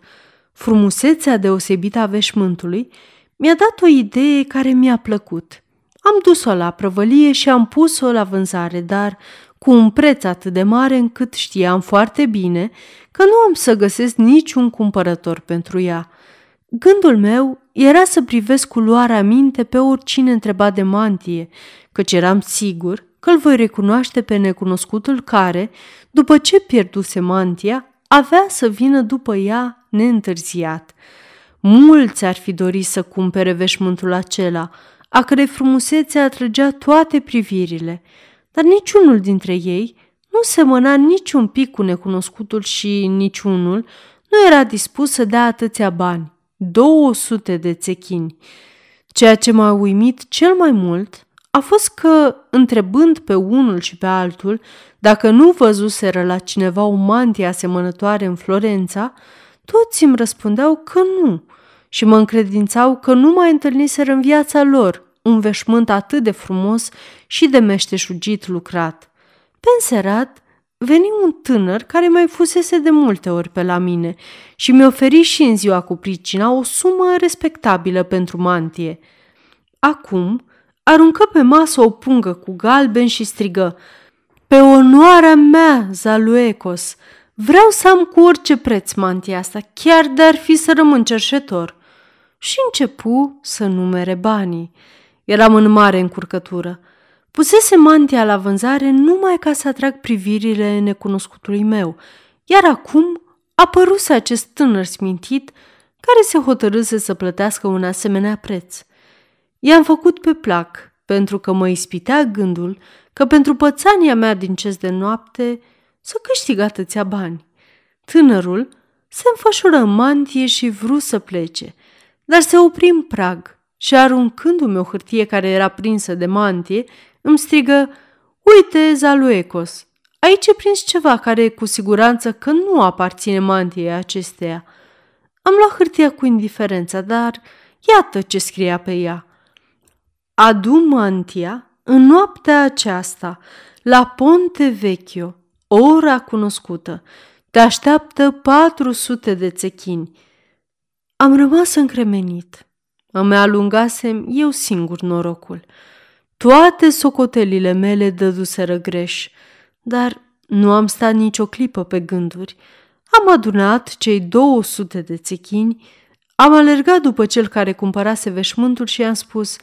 Frumusețea deosebită a veșmântului mi-a dat o idee care mi-a plăcut. Am dus-o la prăvălie și am pus-o la vânzare, dar cu un preț atât de mare încât știam foarte bine că nu am să găsesc niciun cumpărător pentru ea. Gândul meu era să privesc cu luarea minte pe oricine întreba de mantie, căci eram sigur că îl voi recunoaște pe necunoscutul care, după ce pierduse mantia, avea să vină după ea neîntârziat. Mulți ar fi dorit să cumpere veșmântul acela, a cărei frumusețe atrăgea toate privirile, dar niciunul dintre ei nu semăna niciun pic cu necunoscutul și niciunul nu era dispus să dea atâția bani. 200 de țechini. Ceea ce m-a uimit cel mai mult a fost că, întrebând pe unul și pe altul dacă nu văzuseră la cineva o mantie asemănătoare în Florența, toți îmi răspundeau că nu și mă încredințau că nu mai întâlniseră în viața lor un veșmânt atât de frumos și de meșteșugit lucrat. Pe înserat, veni un tânăr care mai fusese de multe ori pe la mine și mi oferi și în ziua cu pricina o sumă respectabilă pentru mantie. Acum aruncă pe masă o pungă cu galben și strigă Pe onoarea mea, Zaluecos, vreau să am cu orice preț mantia asta, chiar de-ar fi să rămân cerșetor. Și începu să numere banii. Eram în mare încurcătură. Pusese mantia la vânzare numai ca să atrag privirile necunoscutului meu, iar acum apăruse acest tânăr smintit care se hotărâse să plătească un asemenea preț. I-am făcut pe plac, pentru că mă ispitea gândul că pentru pățania mea din ces de noapte să câștig atâția bani. Tânărul se înfășură în mantie și vru să plece, dar se opri în prag și aruncându-mi o hârtie care era prinsă de mantie, îmi strigă, Uite, Zaluecos, aici e prins ceva care cu siguranță că nu aparține mantiei acesteia. Am luat hârtia cu indiferență, dar iată ce scria pe ea. Adu mantia în noaptea aceasta, la Ponte Vecchio, ora cunoscută. Te așteaptă 400 de țechini. Am rămas încremenit. Îmi alungasem eu singur norocul. Toate socotelile mele dăduseră greș, dar nu am stat nicio clipă pe gânduri. Am adunat cei 200 de țechini, am alergat după cel care cumpărase veșmântul și i-am spus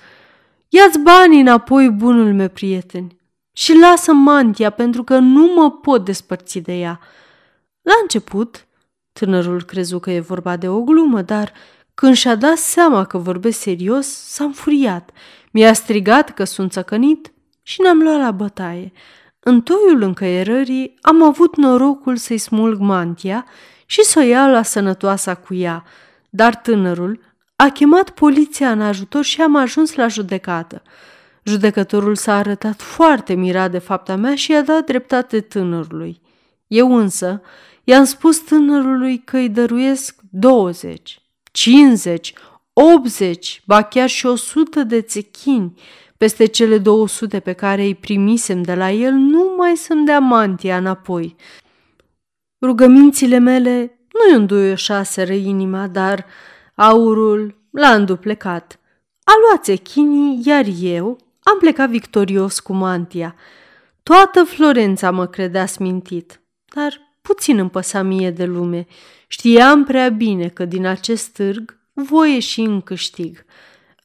Ia-ți banii înapoi, bunul meu prieten, și lasă mantia pentru că nu mă pot despărți de ea. La început, tânărul crezu că e vorba de o glumă, dar când și-a dat seama că vorbesc serios, s-a înfuriat. Mi-a strigat că sunt țăcănit și ne-am luat la bătaie. În toiul încăierării am avut norocul să-i smulg mantia și să o iau la sănătoasa cu ea, dar tânărul a chemat poliția în ajutor și am ajuns la judecată. Judecătorul s-a arătat foarte mirat de fapta mea și i-a dat dreptate tânărului. Eu însă i-am spus tânărului că îi dăruiesc 20, 50, 80, ba chiar și 100 de țechini peste cele 200 pe care îi primisem de la el, numai să-mi dea mantia înapoi. Rugămințile mele nu-i înduioșaseră inima, dar aurul l-a înduplecat. A luat țechinii, iar eu am plecat victorios cu mantia. Toată Florența mă credea smintit, dar puțin îmi păsa mie de lume. Știam prea bine că din acest târg voi ieși în câștig.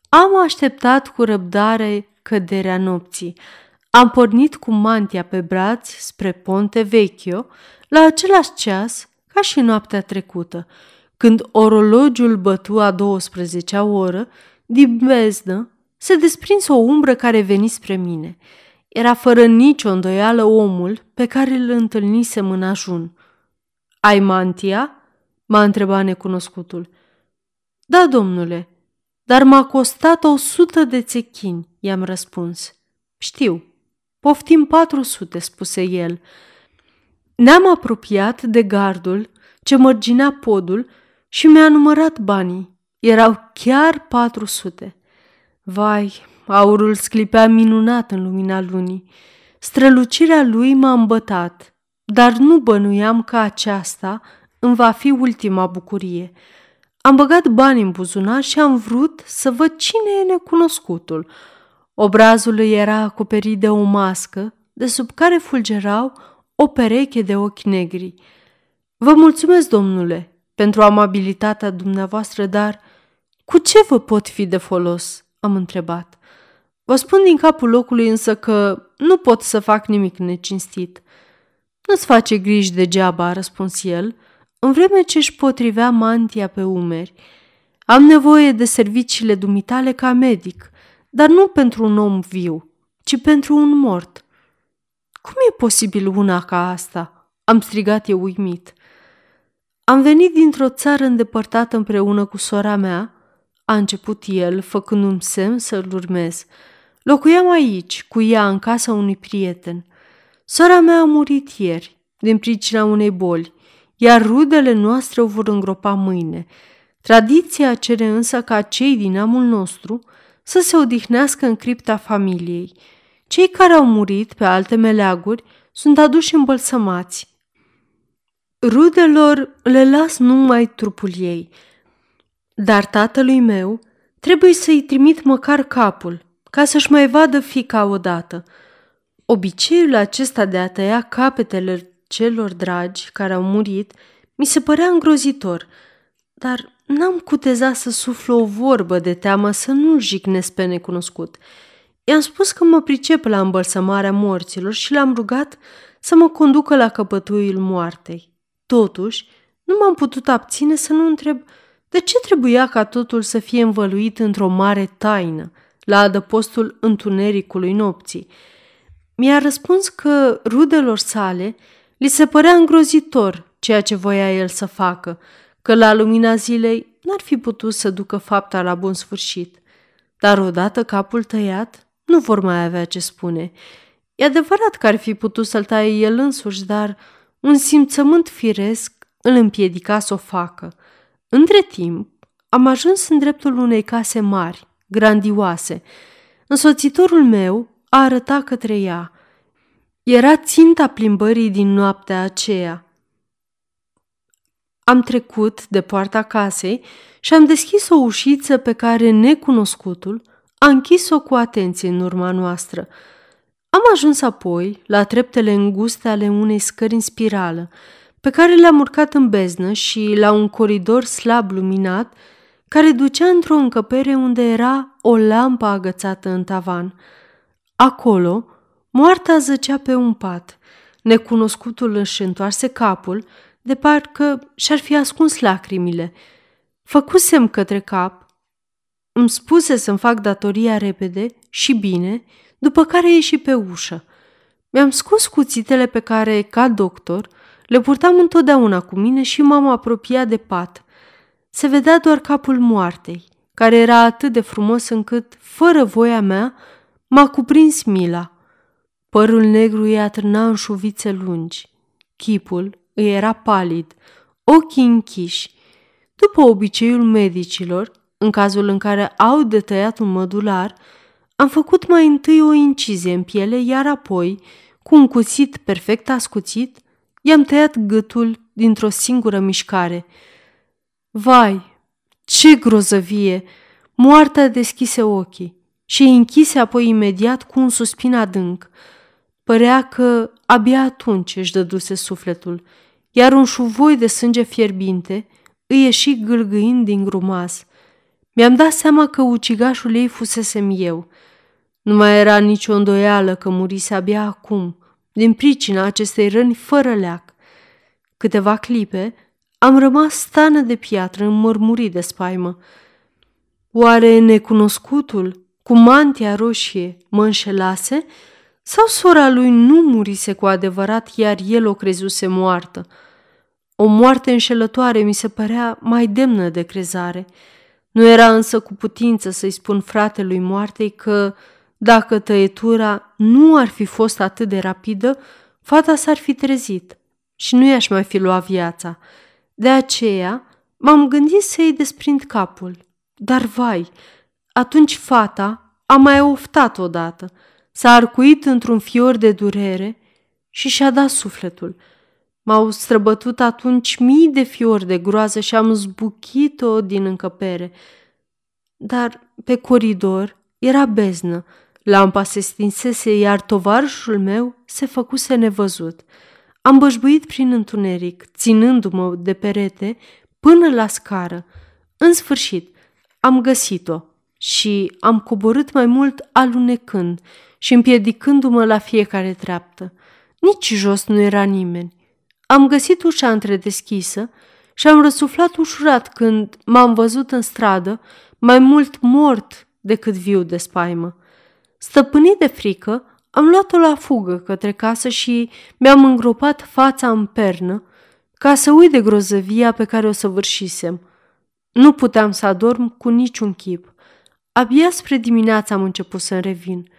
Am așteptat cu răbdare căderea nopții. Am pornit cu mantia pe braț spre Ponte Vecchio la același ceas ca și noaptea trecută. Când orologiul bătu a 12-a oră, din beznă se desprinse o umbră care veni spre mine. Era fără nicio îndoială omul pe care îl întâlnisem în ajun. Ai mantia?" M-a întrebat necunoscutul. Da, domnule, dar m-a costat o sută de țechini, i-am răspuns. Știu, poftim patru sute, spuse el. Ne-am apropiat de gardul ce mărginea podul și mi-a numărat banii. Erau chiar patru sute. Vai, aurul sclipea minunat în lumina lunii. Strălucirea lui m-a îmbătat, dar nu bănuiam că aceasta îmi va fi ultima bucurie. Am băgat bani în buzunar și am vrut să văd cine e necunoscutul. Obrazul îi era acoperit de o mască, de sub care fulgerau o pereche de ochi negri. Vă mulțumesc, domnule, pentru amabilitatea dumneavoastră, dar cu ce vă pot fi de folos?" am întrebat. Vă spun din capul locului însă că nu pot să fac nimic necinstit. Nu-ți face griji degeaba, a răspuns el, în vreme ce își potrivea mantia pe umeri. Am nevoie de serviciile dumitale ca medic, dar nu pentru un om viu, ci pentru un mort. Cum e posibil una ca asta? Am strigat eu uimit. Am venit dintr-o țară îndepărtată împreună cu sora mea, a început el, făcând un semn să-l urmez. Locuiam aici, cu ea, în casa unui prieten. Sora mea a murit ieri, din pricina unei boli, iar rudele noastre o vor îngropa mâine. Tradiția cere însă ca cei din amul nostru să se odihnească în cripta familiei. Cei care au murit pe alte meleaguri sunt aduși îmbălsămați. Rudelor le las numai trupul ei, dar tatălui meu trebuie să-i trimit măcar capul, ca să-și mai vadă fica odată. Obiceiul acesta de a tăia capetele celor dragi care au murit mi se părea îngrozitor, dar n-am cutezat să suflu o vorbă de teamă să nu-l jignesc pe necunoscut. I-am spus că mă pricep la îmbălsămarea morților și l-am rugat să mă conducă la căpătuiul moartei. Totuși, nu m-am putut abține să nu întreb de ce trebuia ca totul să fie învăluit într-o mare taină, la adăpostul întunericului nopții. Mi-a răspuns că rudelor sale li se părea îngrozitor ceea ce voia el să facă, că la lumina zilei n-ar fi putut să ducă fapta la bun sfârșit. Dar odată capul tăiat, nu vor mai avea ce spune. E adevărat că ar fi putut să-l taie el însuși, dar un simțământ firesc îl împiedica să o facă. Între timp, am ajuns în dreptul unei case mari, grandioase. Însoțitorul meu a arătat către ea. Era ținta plimbării din noaptea aceea. Am trecut de poarta casei și am deschis o ușiță pe care necunoscutul a închis-o cu atenție în urma noastră. Am ajuns apoi la treptele înguste ale unei scări în spirală, pe care le-am urcat în beznă și la un coridor slab luminat care ducea într-o încăpere unde era o lampă agățată în tavan. Acolo, moartea zăcea pe un pat. Necunoscutul își întoarse capul, de parcă și-ar fi ascuns lacrimile. Făcusem către cap, îmi spuse să-mi fac datoria repede și bine, după care ieși pe ușă. Mi-am scos cuțitele pe care, ca doctor, le purtam întotdeauna cu mine și m-am apropiat de pat. Se vedea doar capul moartei, care era atât de frumos încât, fără voia mea, m-a cuprins mila. Părul negru îi atârna în șuvițe lungi. Chipul îi era palid, ochii închiși. După obiceiul medicilor, în cazul în care au de tăiat un mădular, am făcut mai întâi o incizie în piele, iar apoi, cu un cuțit perfect ascuțit, i-am tăiat gâtul dintr-o singură mișcare. Vai, ce grozăvie! Moartea deschise ochii și îi închise apoi imediat cu un suspin adânc. Părea că abia atunci își dăduse sufletul, iar un șuvoi de sânge fierbinte îi ieși gâlgâind din grumaz. Mi-am dat seama că ucigașul ei fusesem eu. Nu mai era nicio îndoială că murise abia acum – din pricina acestei răni fără leac. Câteva clipe am rămas stană de piatră înmărmurit de spaimă. Oare necunoscutul, cu mantia roșie, mă înșelase? Sau sora lui nu murise cu adevărat, iar el o crezuse moartă? O moarte înșelătoare mi se părea mai demnă de crezare. Nu era însă cu putință să-i spun fratelui moartei că dacă tăietura nu ar fi fost atât de rapidă, fata s-ar fi trezit și nu i-aș mai fi luat viața. De aceea m-am gândit să-i desprind capul. Dar vai, atunci fata a mai oftat odată, s-a arcuit într-un fior de durere și și-a dat sufletul. M-au străbătut atunci mii de fiori de groază și am zbuchit-o din încăpere. Dar pe coridor era beznă Lampa se stinsese, iar tovarășul meu se făcuse nevăzut. Am bășbuit prin întuneric, ținându-mă de perete, până la scară. În sfârșit, am găsit-o și am coborât mai mult alunecând și împiedicându-mă la fiecare treaptă. Nici jos nu era nimeni. Am găsit ușa întredeschisă și am răsuflat ușurat când m-am văzut în stradă mai mult mort decât viu de spaimă. Stăpânit de frică, am luat-o la fugă către casă și mi-am îngropat fața în pernă ca să uit de grozăvia pe care o săvârșisem. Nu puteam să adorm cu niciun chip. Abia spre dimineață am început să-mi revin.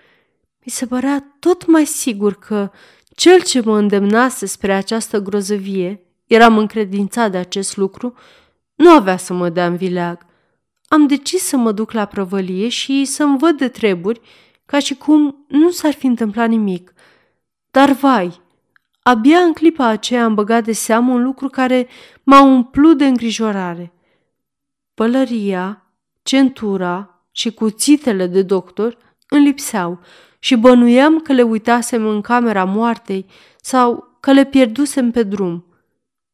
Mi se părea tot mai sigur că cel ce mă îndemnase spre această grozăvie eram încredințat de acest lucru, nu avea să mă dea în vileag. Am decis să mă duc la prăvălie și să-mi văd de treburi, ca și cum nu s-ar fi întâmplat nimic. Dar vai, abia în clipa aceea am băgat de seamă un lucru care m-a umplut de îngrijorare. Pălăria, centura și cuțitele de doctor îmi lipseau și bănuiam că le uitasem în camera moartei sau că le pierdusem pe drum.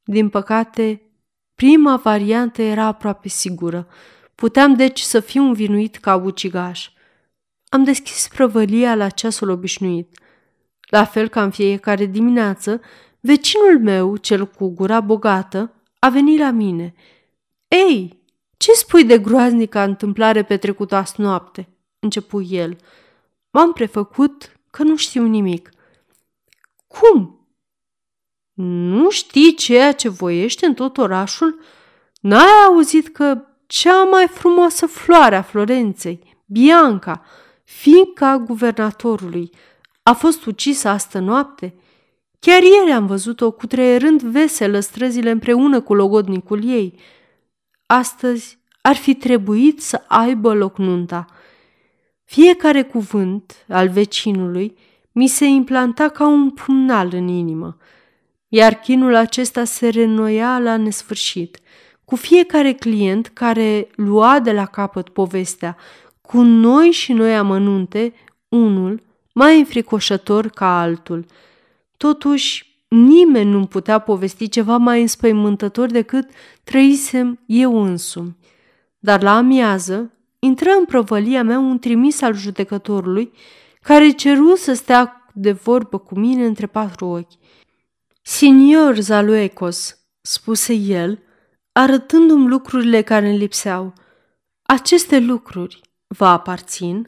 Din păcate, prima variantă era aproape sigură. Puteam deci să fiu învinuit ca ucigaș. Am deschis prăvălia la ceasul obișnuit. La fel ca în fiecare dimineață, vecinul meu, cel cu gura bogată, a venit la mine. Ei, ce spui de groaznica întâmplare petrecută azi noapte?" Începu el. M-am prefăcut că nu știu nimic. Cum? Nu știi ceea ce voiește în tot orașul? N-ai auzit că cea mai frumoasă floare a Florenței, Bianca, fiica guvernatorului, a fost ucisă astă noapte? Chiar ieri am văzut-o cutreierând veselă străzile împreună cu logodnicul ei. Astăzi ar fi trebuit să aibă loc nunta. Fiecare cuvânt al vecinului mi se implanta ca un pumnal în inimă, iar chinul acesta se renoia la nesfârșit. Cu fiecare client care lua de la capăt povestea, cu noi și noi amănunte, unul mai înfricoșător ca altul. Totuși, nimeni nu putea povesti ceva mai înspăimântător decât trăisem eu însumi. Dar la amiază intră în prăvălia mea un trimis al judecătorului care ceru să stea de vorbă cu mine între patru ochi. Signor Zaluecos, spuse el, arătându-mi lucrurile care îmi lipseau. Aceste lucruri vă aparțin?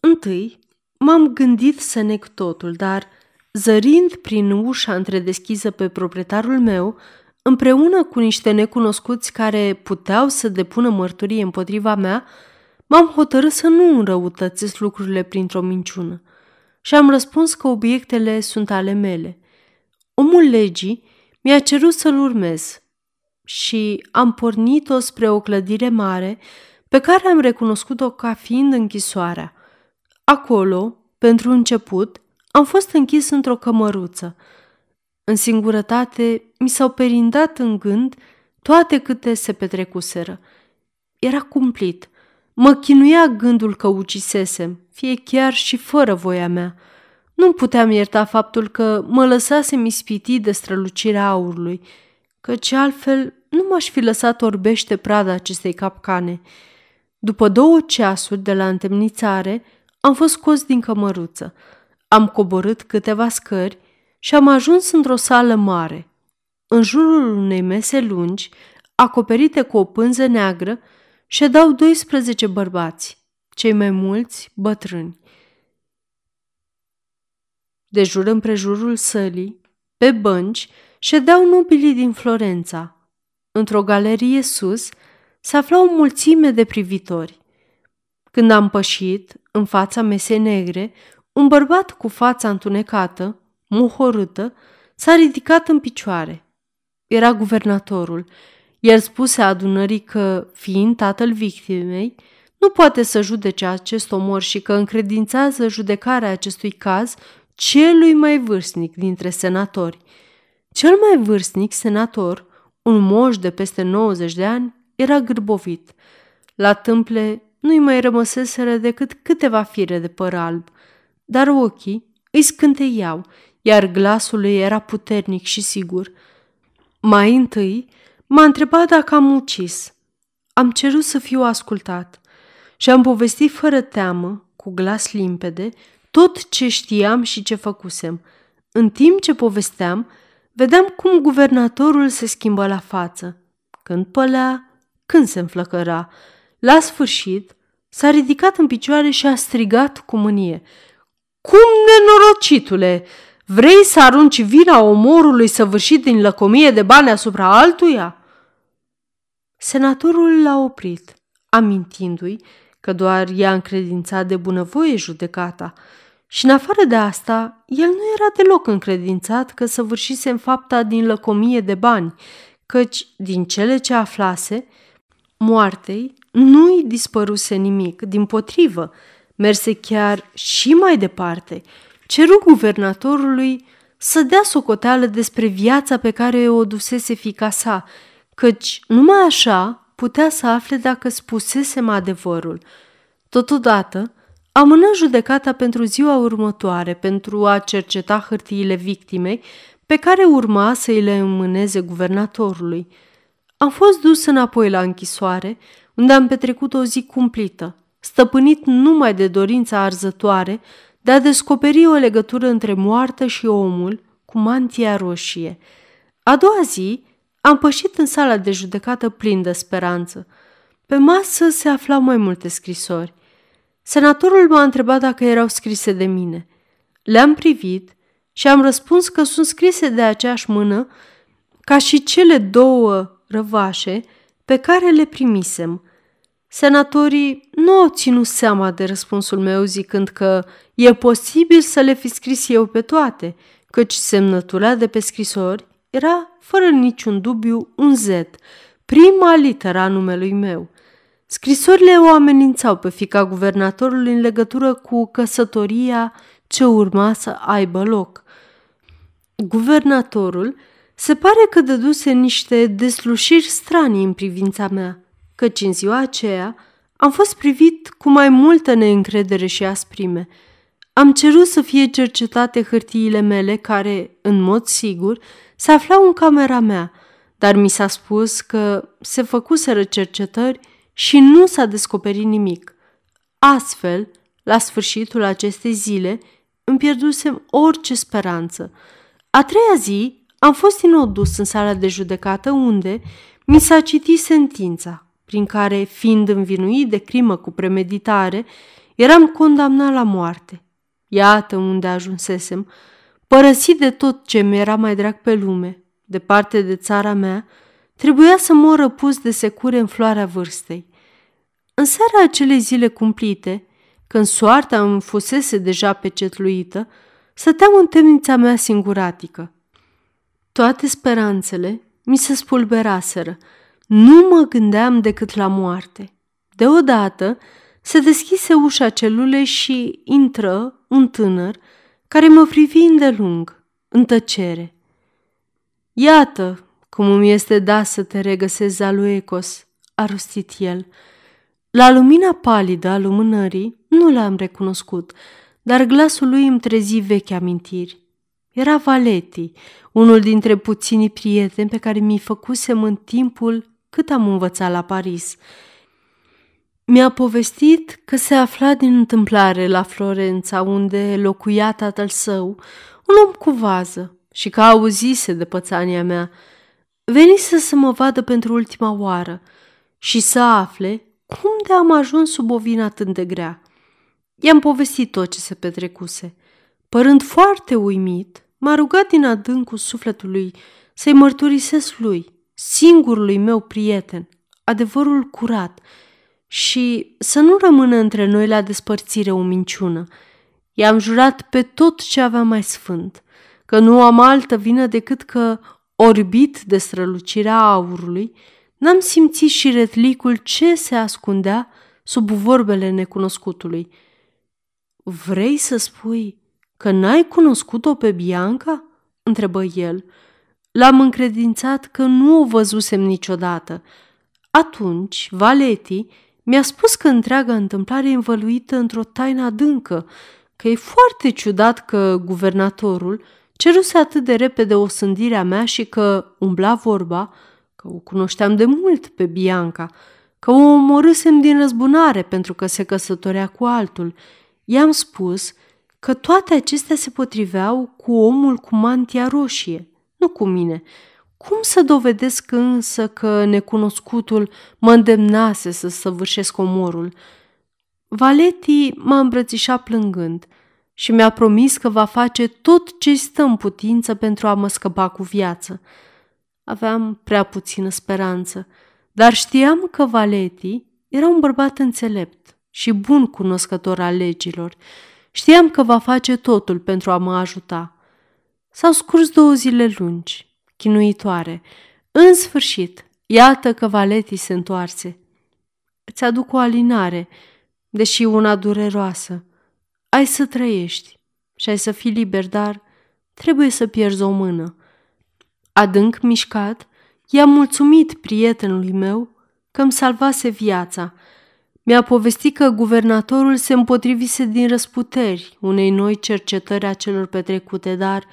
Întâi, m-am gândit să neg totul, dar, zărind prin ușa întredeschisă pe proprietarul meu, împreună cu niște necunoscuți care puteau să depună mărturie împotriva mea, m-am hotărât să nu înrăutățesc lucrurile printr-o minciună și am răspuns că obiectele sunt ale mele. Omul legii mi-a cerut să-l urmez și am pornit-o spre o clădire mare pe care am recunoscut-o ca fiind închisoarea. Acolo, pentru început, am fost închis într-o cămăruță – în singurătate mi s-au perindat în gând toate câte se petrecuseră. Era cumplit. Mă chinuia gândul că ucisesem, fie chiar și fără voia mea. Nu puteam ierta faptul că mă lăsasem ispitit de strălucirea aurului, căci altfel nu m-aș fi lăsat orbește prada acestei capcane. După două ceasuri de la întemnițare, am fost scos din cămăruță. Am coborât câteva scări și am ajuns într-o sală mare. În jurul unei mese lungi, acoperite cu o pânză neagră, ședeau 12 bărbați, cei mai mulți bătrâni. De jur împrejurul sălii, pe bănci, ședeau nobilii din Florența. Într-o galerie sus se afla o mulțime de privitori. Când am pășit, în fața mesei negre, un bărbat cu fața întunecată, muhorâtă, s-a ridicat în picioare. Era guvernatorul. El spuse adunării că, fiind tatăl victimei, nu poate să judece acest omor și că încredințează judecarea acestui caz celui mai vârstnic dintre senatori. Cel mai vârstnic senator, un moș de peste 90 de ani, era gârbovit. La tâmple nu-i mai rămăseseră decât câteva fire de păr alb, dar ochii îi scânteiau, iar glasul ei era puternic și sigur. Mai întâi m-a întrebat dacă am ucis. Am cerut să fiu ascultat și am povestit fără teamă, cu glas limpede, tot ce știam și ce făcusem. În timp ce povesteam, vedeam cum guvernatorul se schimbă la față, când pălea, când se înflăcăra. La sfârșit, s-a ridicat în picioare și a strigat cu mânie. Cum, nenorocitule, Vrei să arunci vina omorului săvârșit din lăcomie de bani asupra altuia? Senatorul l-a oprit, amintindu-i că doar i-a încredințat de bunăvoie judecata și în afară de asta, el nu era deloc încredințat că săvârșise în fapta din lăcomie de bani, căci, din cele ce aflase, moartei nu-i dispăruse nimic, din potrivă, merse chiar și mai departe, ceru guvernatorului să dea socoteală despre viața pe care o dusese fica sa, căci numai așa putea să afle dacă spusesem adevărul. Totodată, amână judecata pentru ziua următoare pentru a cerceta hârtiile victimei pe care urma să îi le înmâneze guvernatorului. Am fost dus înapoi la închisoare, unde am petrecut o zi cumplită, stăpânit numai de dorința arzătoare de a descoperi o legătură între moartă și omul cu mantia roșie. A doua zi am pășit în sala de judecată plin de speranță. Pe masă se aflau mai multe scrisori. Senatorul m-a întrebat dacă erau scrise de mine. Le-am privit și am răspuns că sunt scrise de aceeași mână ca și cele două răvașe pe care le primisem. Senatorii nu au ținut seama de răspunsul meu zicând că e posibil să le fi scris eu pe toate, căci semnătura de pe scrisori era fără niciun dubiu un Z, prima literă a numelui meu. Scrisorile o amenințau pe fica guvernatorului în legătură cu căsătoria ce urma să aibă loc. Guvernatorul se pare că dăduse niște deslușiri stranii în privința mea, căci în ziua aceea am fost privit cu mai multă neîncredere și asprime. Am cerut să fie cercetate hârtiile mele care, în mod sigur, se aflau în camera mea, dar mi s-a spus că se făcuseră cercetări și nu s-a descoperit nimic. Astfel, la sfârșitul acestei zile, îmi pierdusem orice speranță. A treia zi am fost din nou dus în sala de judecată unde mi s-a citit sentința, prin care, fiind învinuit de crimă cu premeditare, eram condamnat la moarte. Iată unde ajunsesem, părăsit de tot ce mi era mai drag pe lume, departe de țara mea, trebuia să mor răpus de secure în floarea vârstei. În seara acelei zile cumplite, când soarta îmi fusese deja pecetluită, stăteam în temnița mea singuratică. Toate speranțele mi se spulberaseră. Nu mă gândeam decât la moarte. Deodată se deschise ușa celulei și intră un tânăr care mă privi îndelung, în tăcere. Iată cum îmi este da să te regăsezi lui Ecos, a rostit el. La lumina palidă a lumânării nu l-am recunoscut, dar glasul lui îmi trezi vechi amintiri. Era Valeti, unul dintre puținii prieteni pe care mi-i făcusem în timpul cât am învățat la Paris. Mi-a povestit că se afla din întâmplare la Florența, unde locuia tatăl său, un om cu vază, și că auzise de pățania mea. Venise să mă vadă pentru ultima oară și să afle cum de am ajuns sub o vină atât de grea. I-am povestit tot ce se petrecuse. Părând foarte uimit, m-a rugat din adâncul sufletului să-i mărturisesc lui, singurului meu prieten, adevărul curat și să nu rămână între noi la despărțire o minciună. I-am jurat pe tot ce avea mai sfânt, că nu am altă vină decât că, orbit de strălucirea aurului, n-am simțit și retlicul ce se ascundea sub vorbele necunoscutului. Vrei să spui că n-ai cunoscut-o pe Bianca?" întrebă el. L-am încredințat că nu o văzusem niciodată. Atunci, Valeti mi-a spus că întreaga întâmplare e învăluită într-o taină adâncă, că e foarte ciudat că guvernatorul ceruse atât de repede o sândirea mea și că umbla vorba că o cunoșteam de mult pe Bianca, că o omorâsem din răzbunare pentru că se căsătorea cu altul. I-am spus că toate acestea se potriveau cu omul cu mantia roșie, nu cu mine. Cum să dovedesc însă că necunoscutul mă îndemnase să săvârșesc omorul? Valeti m-a îmbrățișat plângând și mi-a promis că va face tot ce stă în putință pentru a mă scăpa cu viață. Aveam prea puțină speranță, dar știam că Valeti era un bărbat înțelept și bun cunoscător al legilor Știam că va face totul pentru a mă ajuta. S-au scurs două zile lungi, chinuitoare. În sfârșit, iată că Valeti se întoarse. Îți aduc o alinare, deși una dureroasă. Ai să trăiești și ai să fii liber, dar trebuie să pierzi o mână. Adânc mișcat, i-am mulțumit prietenului meu că îmi salvase viața. Mi-a povestit că guvernatorul se împotrivise din răsputeri unei noi cercetări a celor petrecute, dar,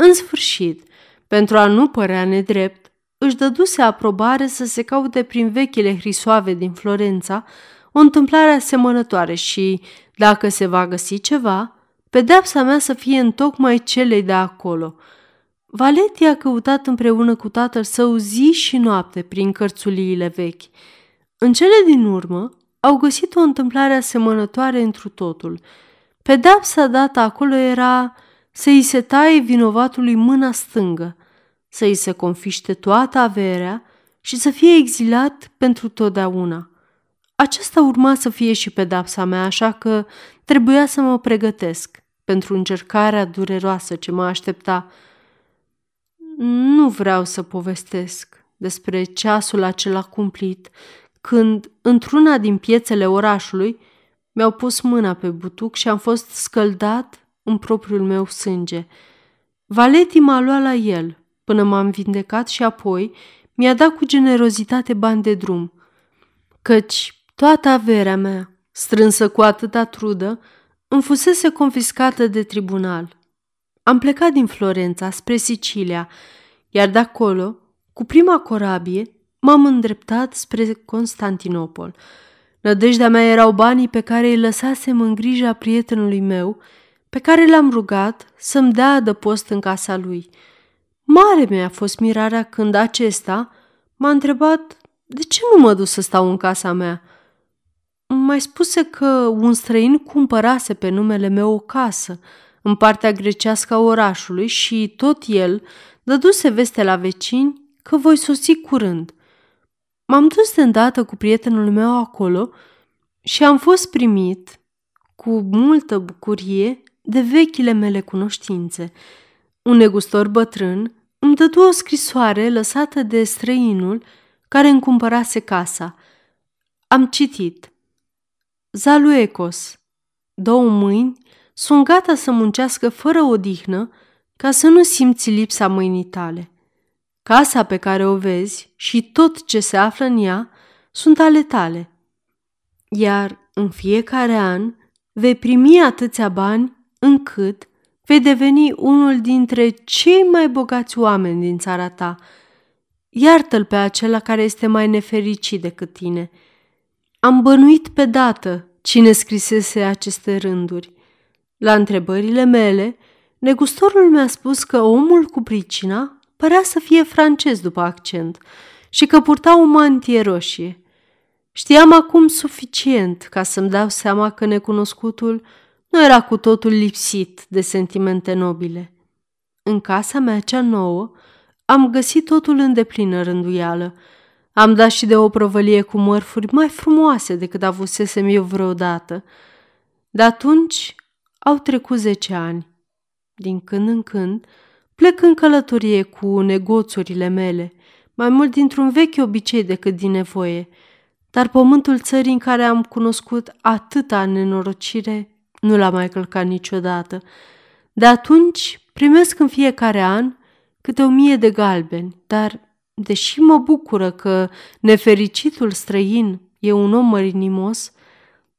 în sfârșit, pentru a nu părea nedrept, își dăduse aprobare să se caute prin vechile hrisoave din Florența o întâmplare asemănătoare și, dacă se va găsi ceva, pedeapsa mea să fie întocmai celei de acolo. Valeti a căutat împreună cu tatăl său zi și noapte prin cărțuliile vechi. În cele din urmă, au găsit o întâmplare asemănătoare întru totul. Pedeapsa dată acolo era să îi se taie vinovatului mâna stângă, să îi se confiște toată averea și să fie exilat pentru totdeauna. Aceasta urma să fie și pedapsa mea, așa că trebuia să mă pregătesc pentru încercarea dureroasă ce mă aștepta. Nu vreau să povestesc despre ceasul acela cumplit, când, într-una din piețele orașului, mi-au pus mâna pe butuc și am fost scăldat în propriul meu sânge. Valeti m-a luat la el până m-am vindecat și apoi mi-a dat cu generozitate bani de drum, căci Toată averea mea, strânsă cu atâta trudă, îmi fusese confiscată de tribunal. Am plecat din Florența spre Sicilia, iar de acolo, cu prima corabie, m-am îndreptat spre Constantinopol. Nădejdea mea erau banii pe care îi lăsasem în grija prietenului meu, pe care l-am rugat să-mi dea adăpost în casa lui. Mare mi-a fost mirarea când acesta m-a întrebat de ce nu mă duc să stau în casa mea – mai spuse că un străin cumpărase pe numele meu o casă în partea grecească a orașului și tot el dăduse veste la vecini că voi sosi curând. M-am dus de îndată cu prietenul meu acolo și am fost primit cu multă bucurie de vechile mele cunoștințe. Un negustor bătrân îmi dădu o scrisoare lăsată de străinul care îmi cumpărase casa. Am citit – Zaluecos. Două mâini sunt gata să muncească fără odihnă ca să nu simți lipsa mâinii tale. Casa pe care o vezi și tot ce se află în ea sunt ale tale. Iar în fiecare an vei primi atâția bani încât vei deveni unul dintre cei mai bogați oameni din țara ta. Iartă-l pe acela care este mai nefericit decât tine – am bănuit pe dată cine scrisese aceste rânduri. La întrebările mele, negustorul mi-a spus că omul cu pricina părea să fie francez după accent și că purta o mantie roșie. Știam acum suficient ca să-mi dau seama că necunoscutul nu era cu totul lipsit de sentimente nobile. În casa mea cea nouă am găsit totul în deplină rânduială – am dat și de o provălie cu mărfuri mai frumoase decât avusesem eu vreodată. De atunci au trecut zece ani. Din când în când plec în călătorie cu negoțurile mele, mai mult dintr-un vechi obicei decât din nevoie, dar pământul țării în care am cunoscut atâta nenorocire nu l-a mai călcat niciodată. De atunci primesc în fiecare an câte o mie de galbeni, dar Deși mă bucură că nefericitul străin e un om mărinimos,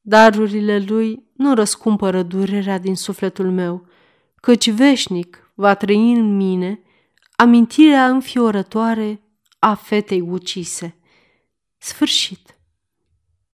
darurile lui nu răscumpără durerea din sufletul meu, căci veșnic va trăi în mine amintirea înfiorătoare a fetei ucise. Sfârșit.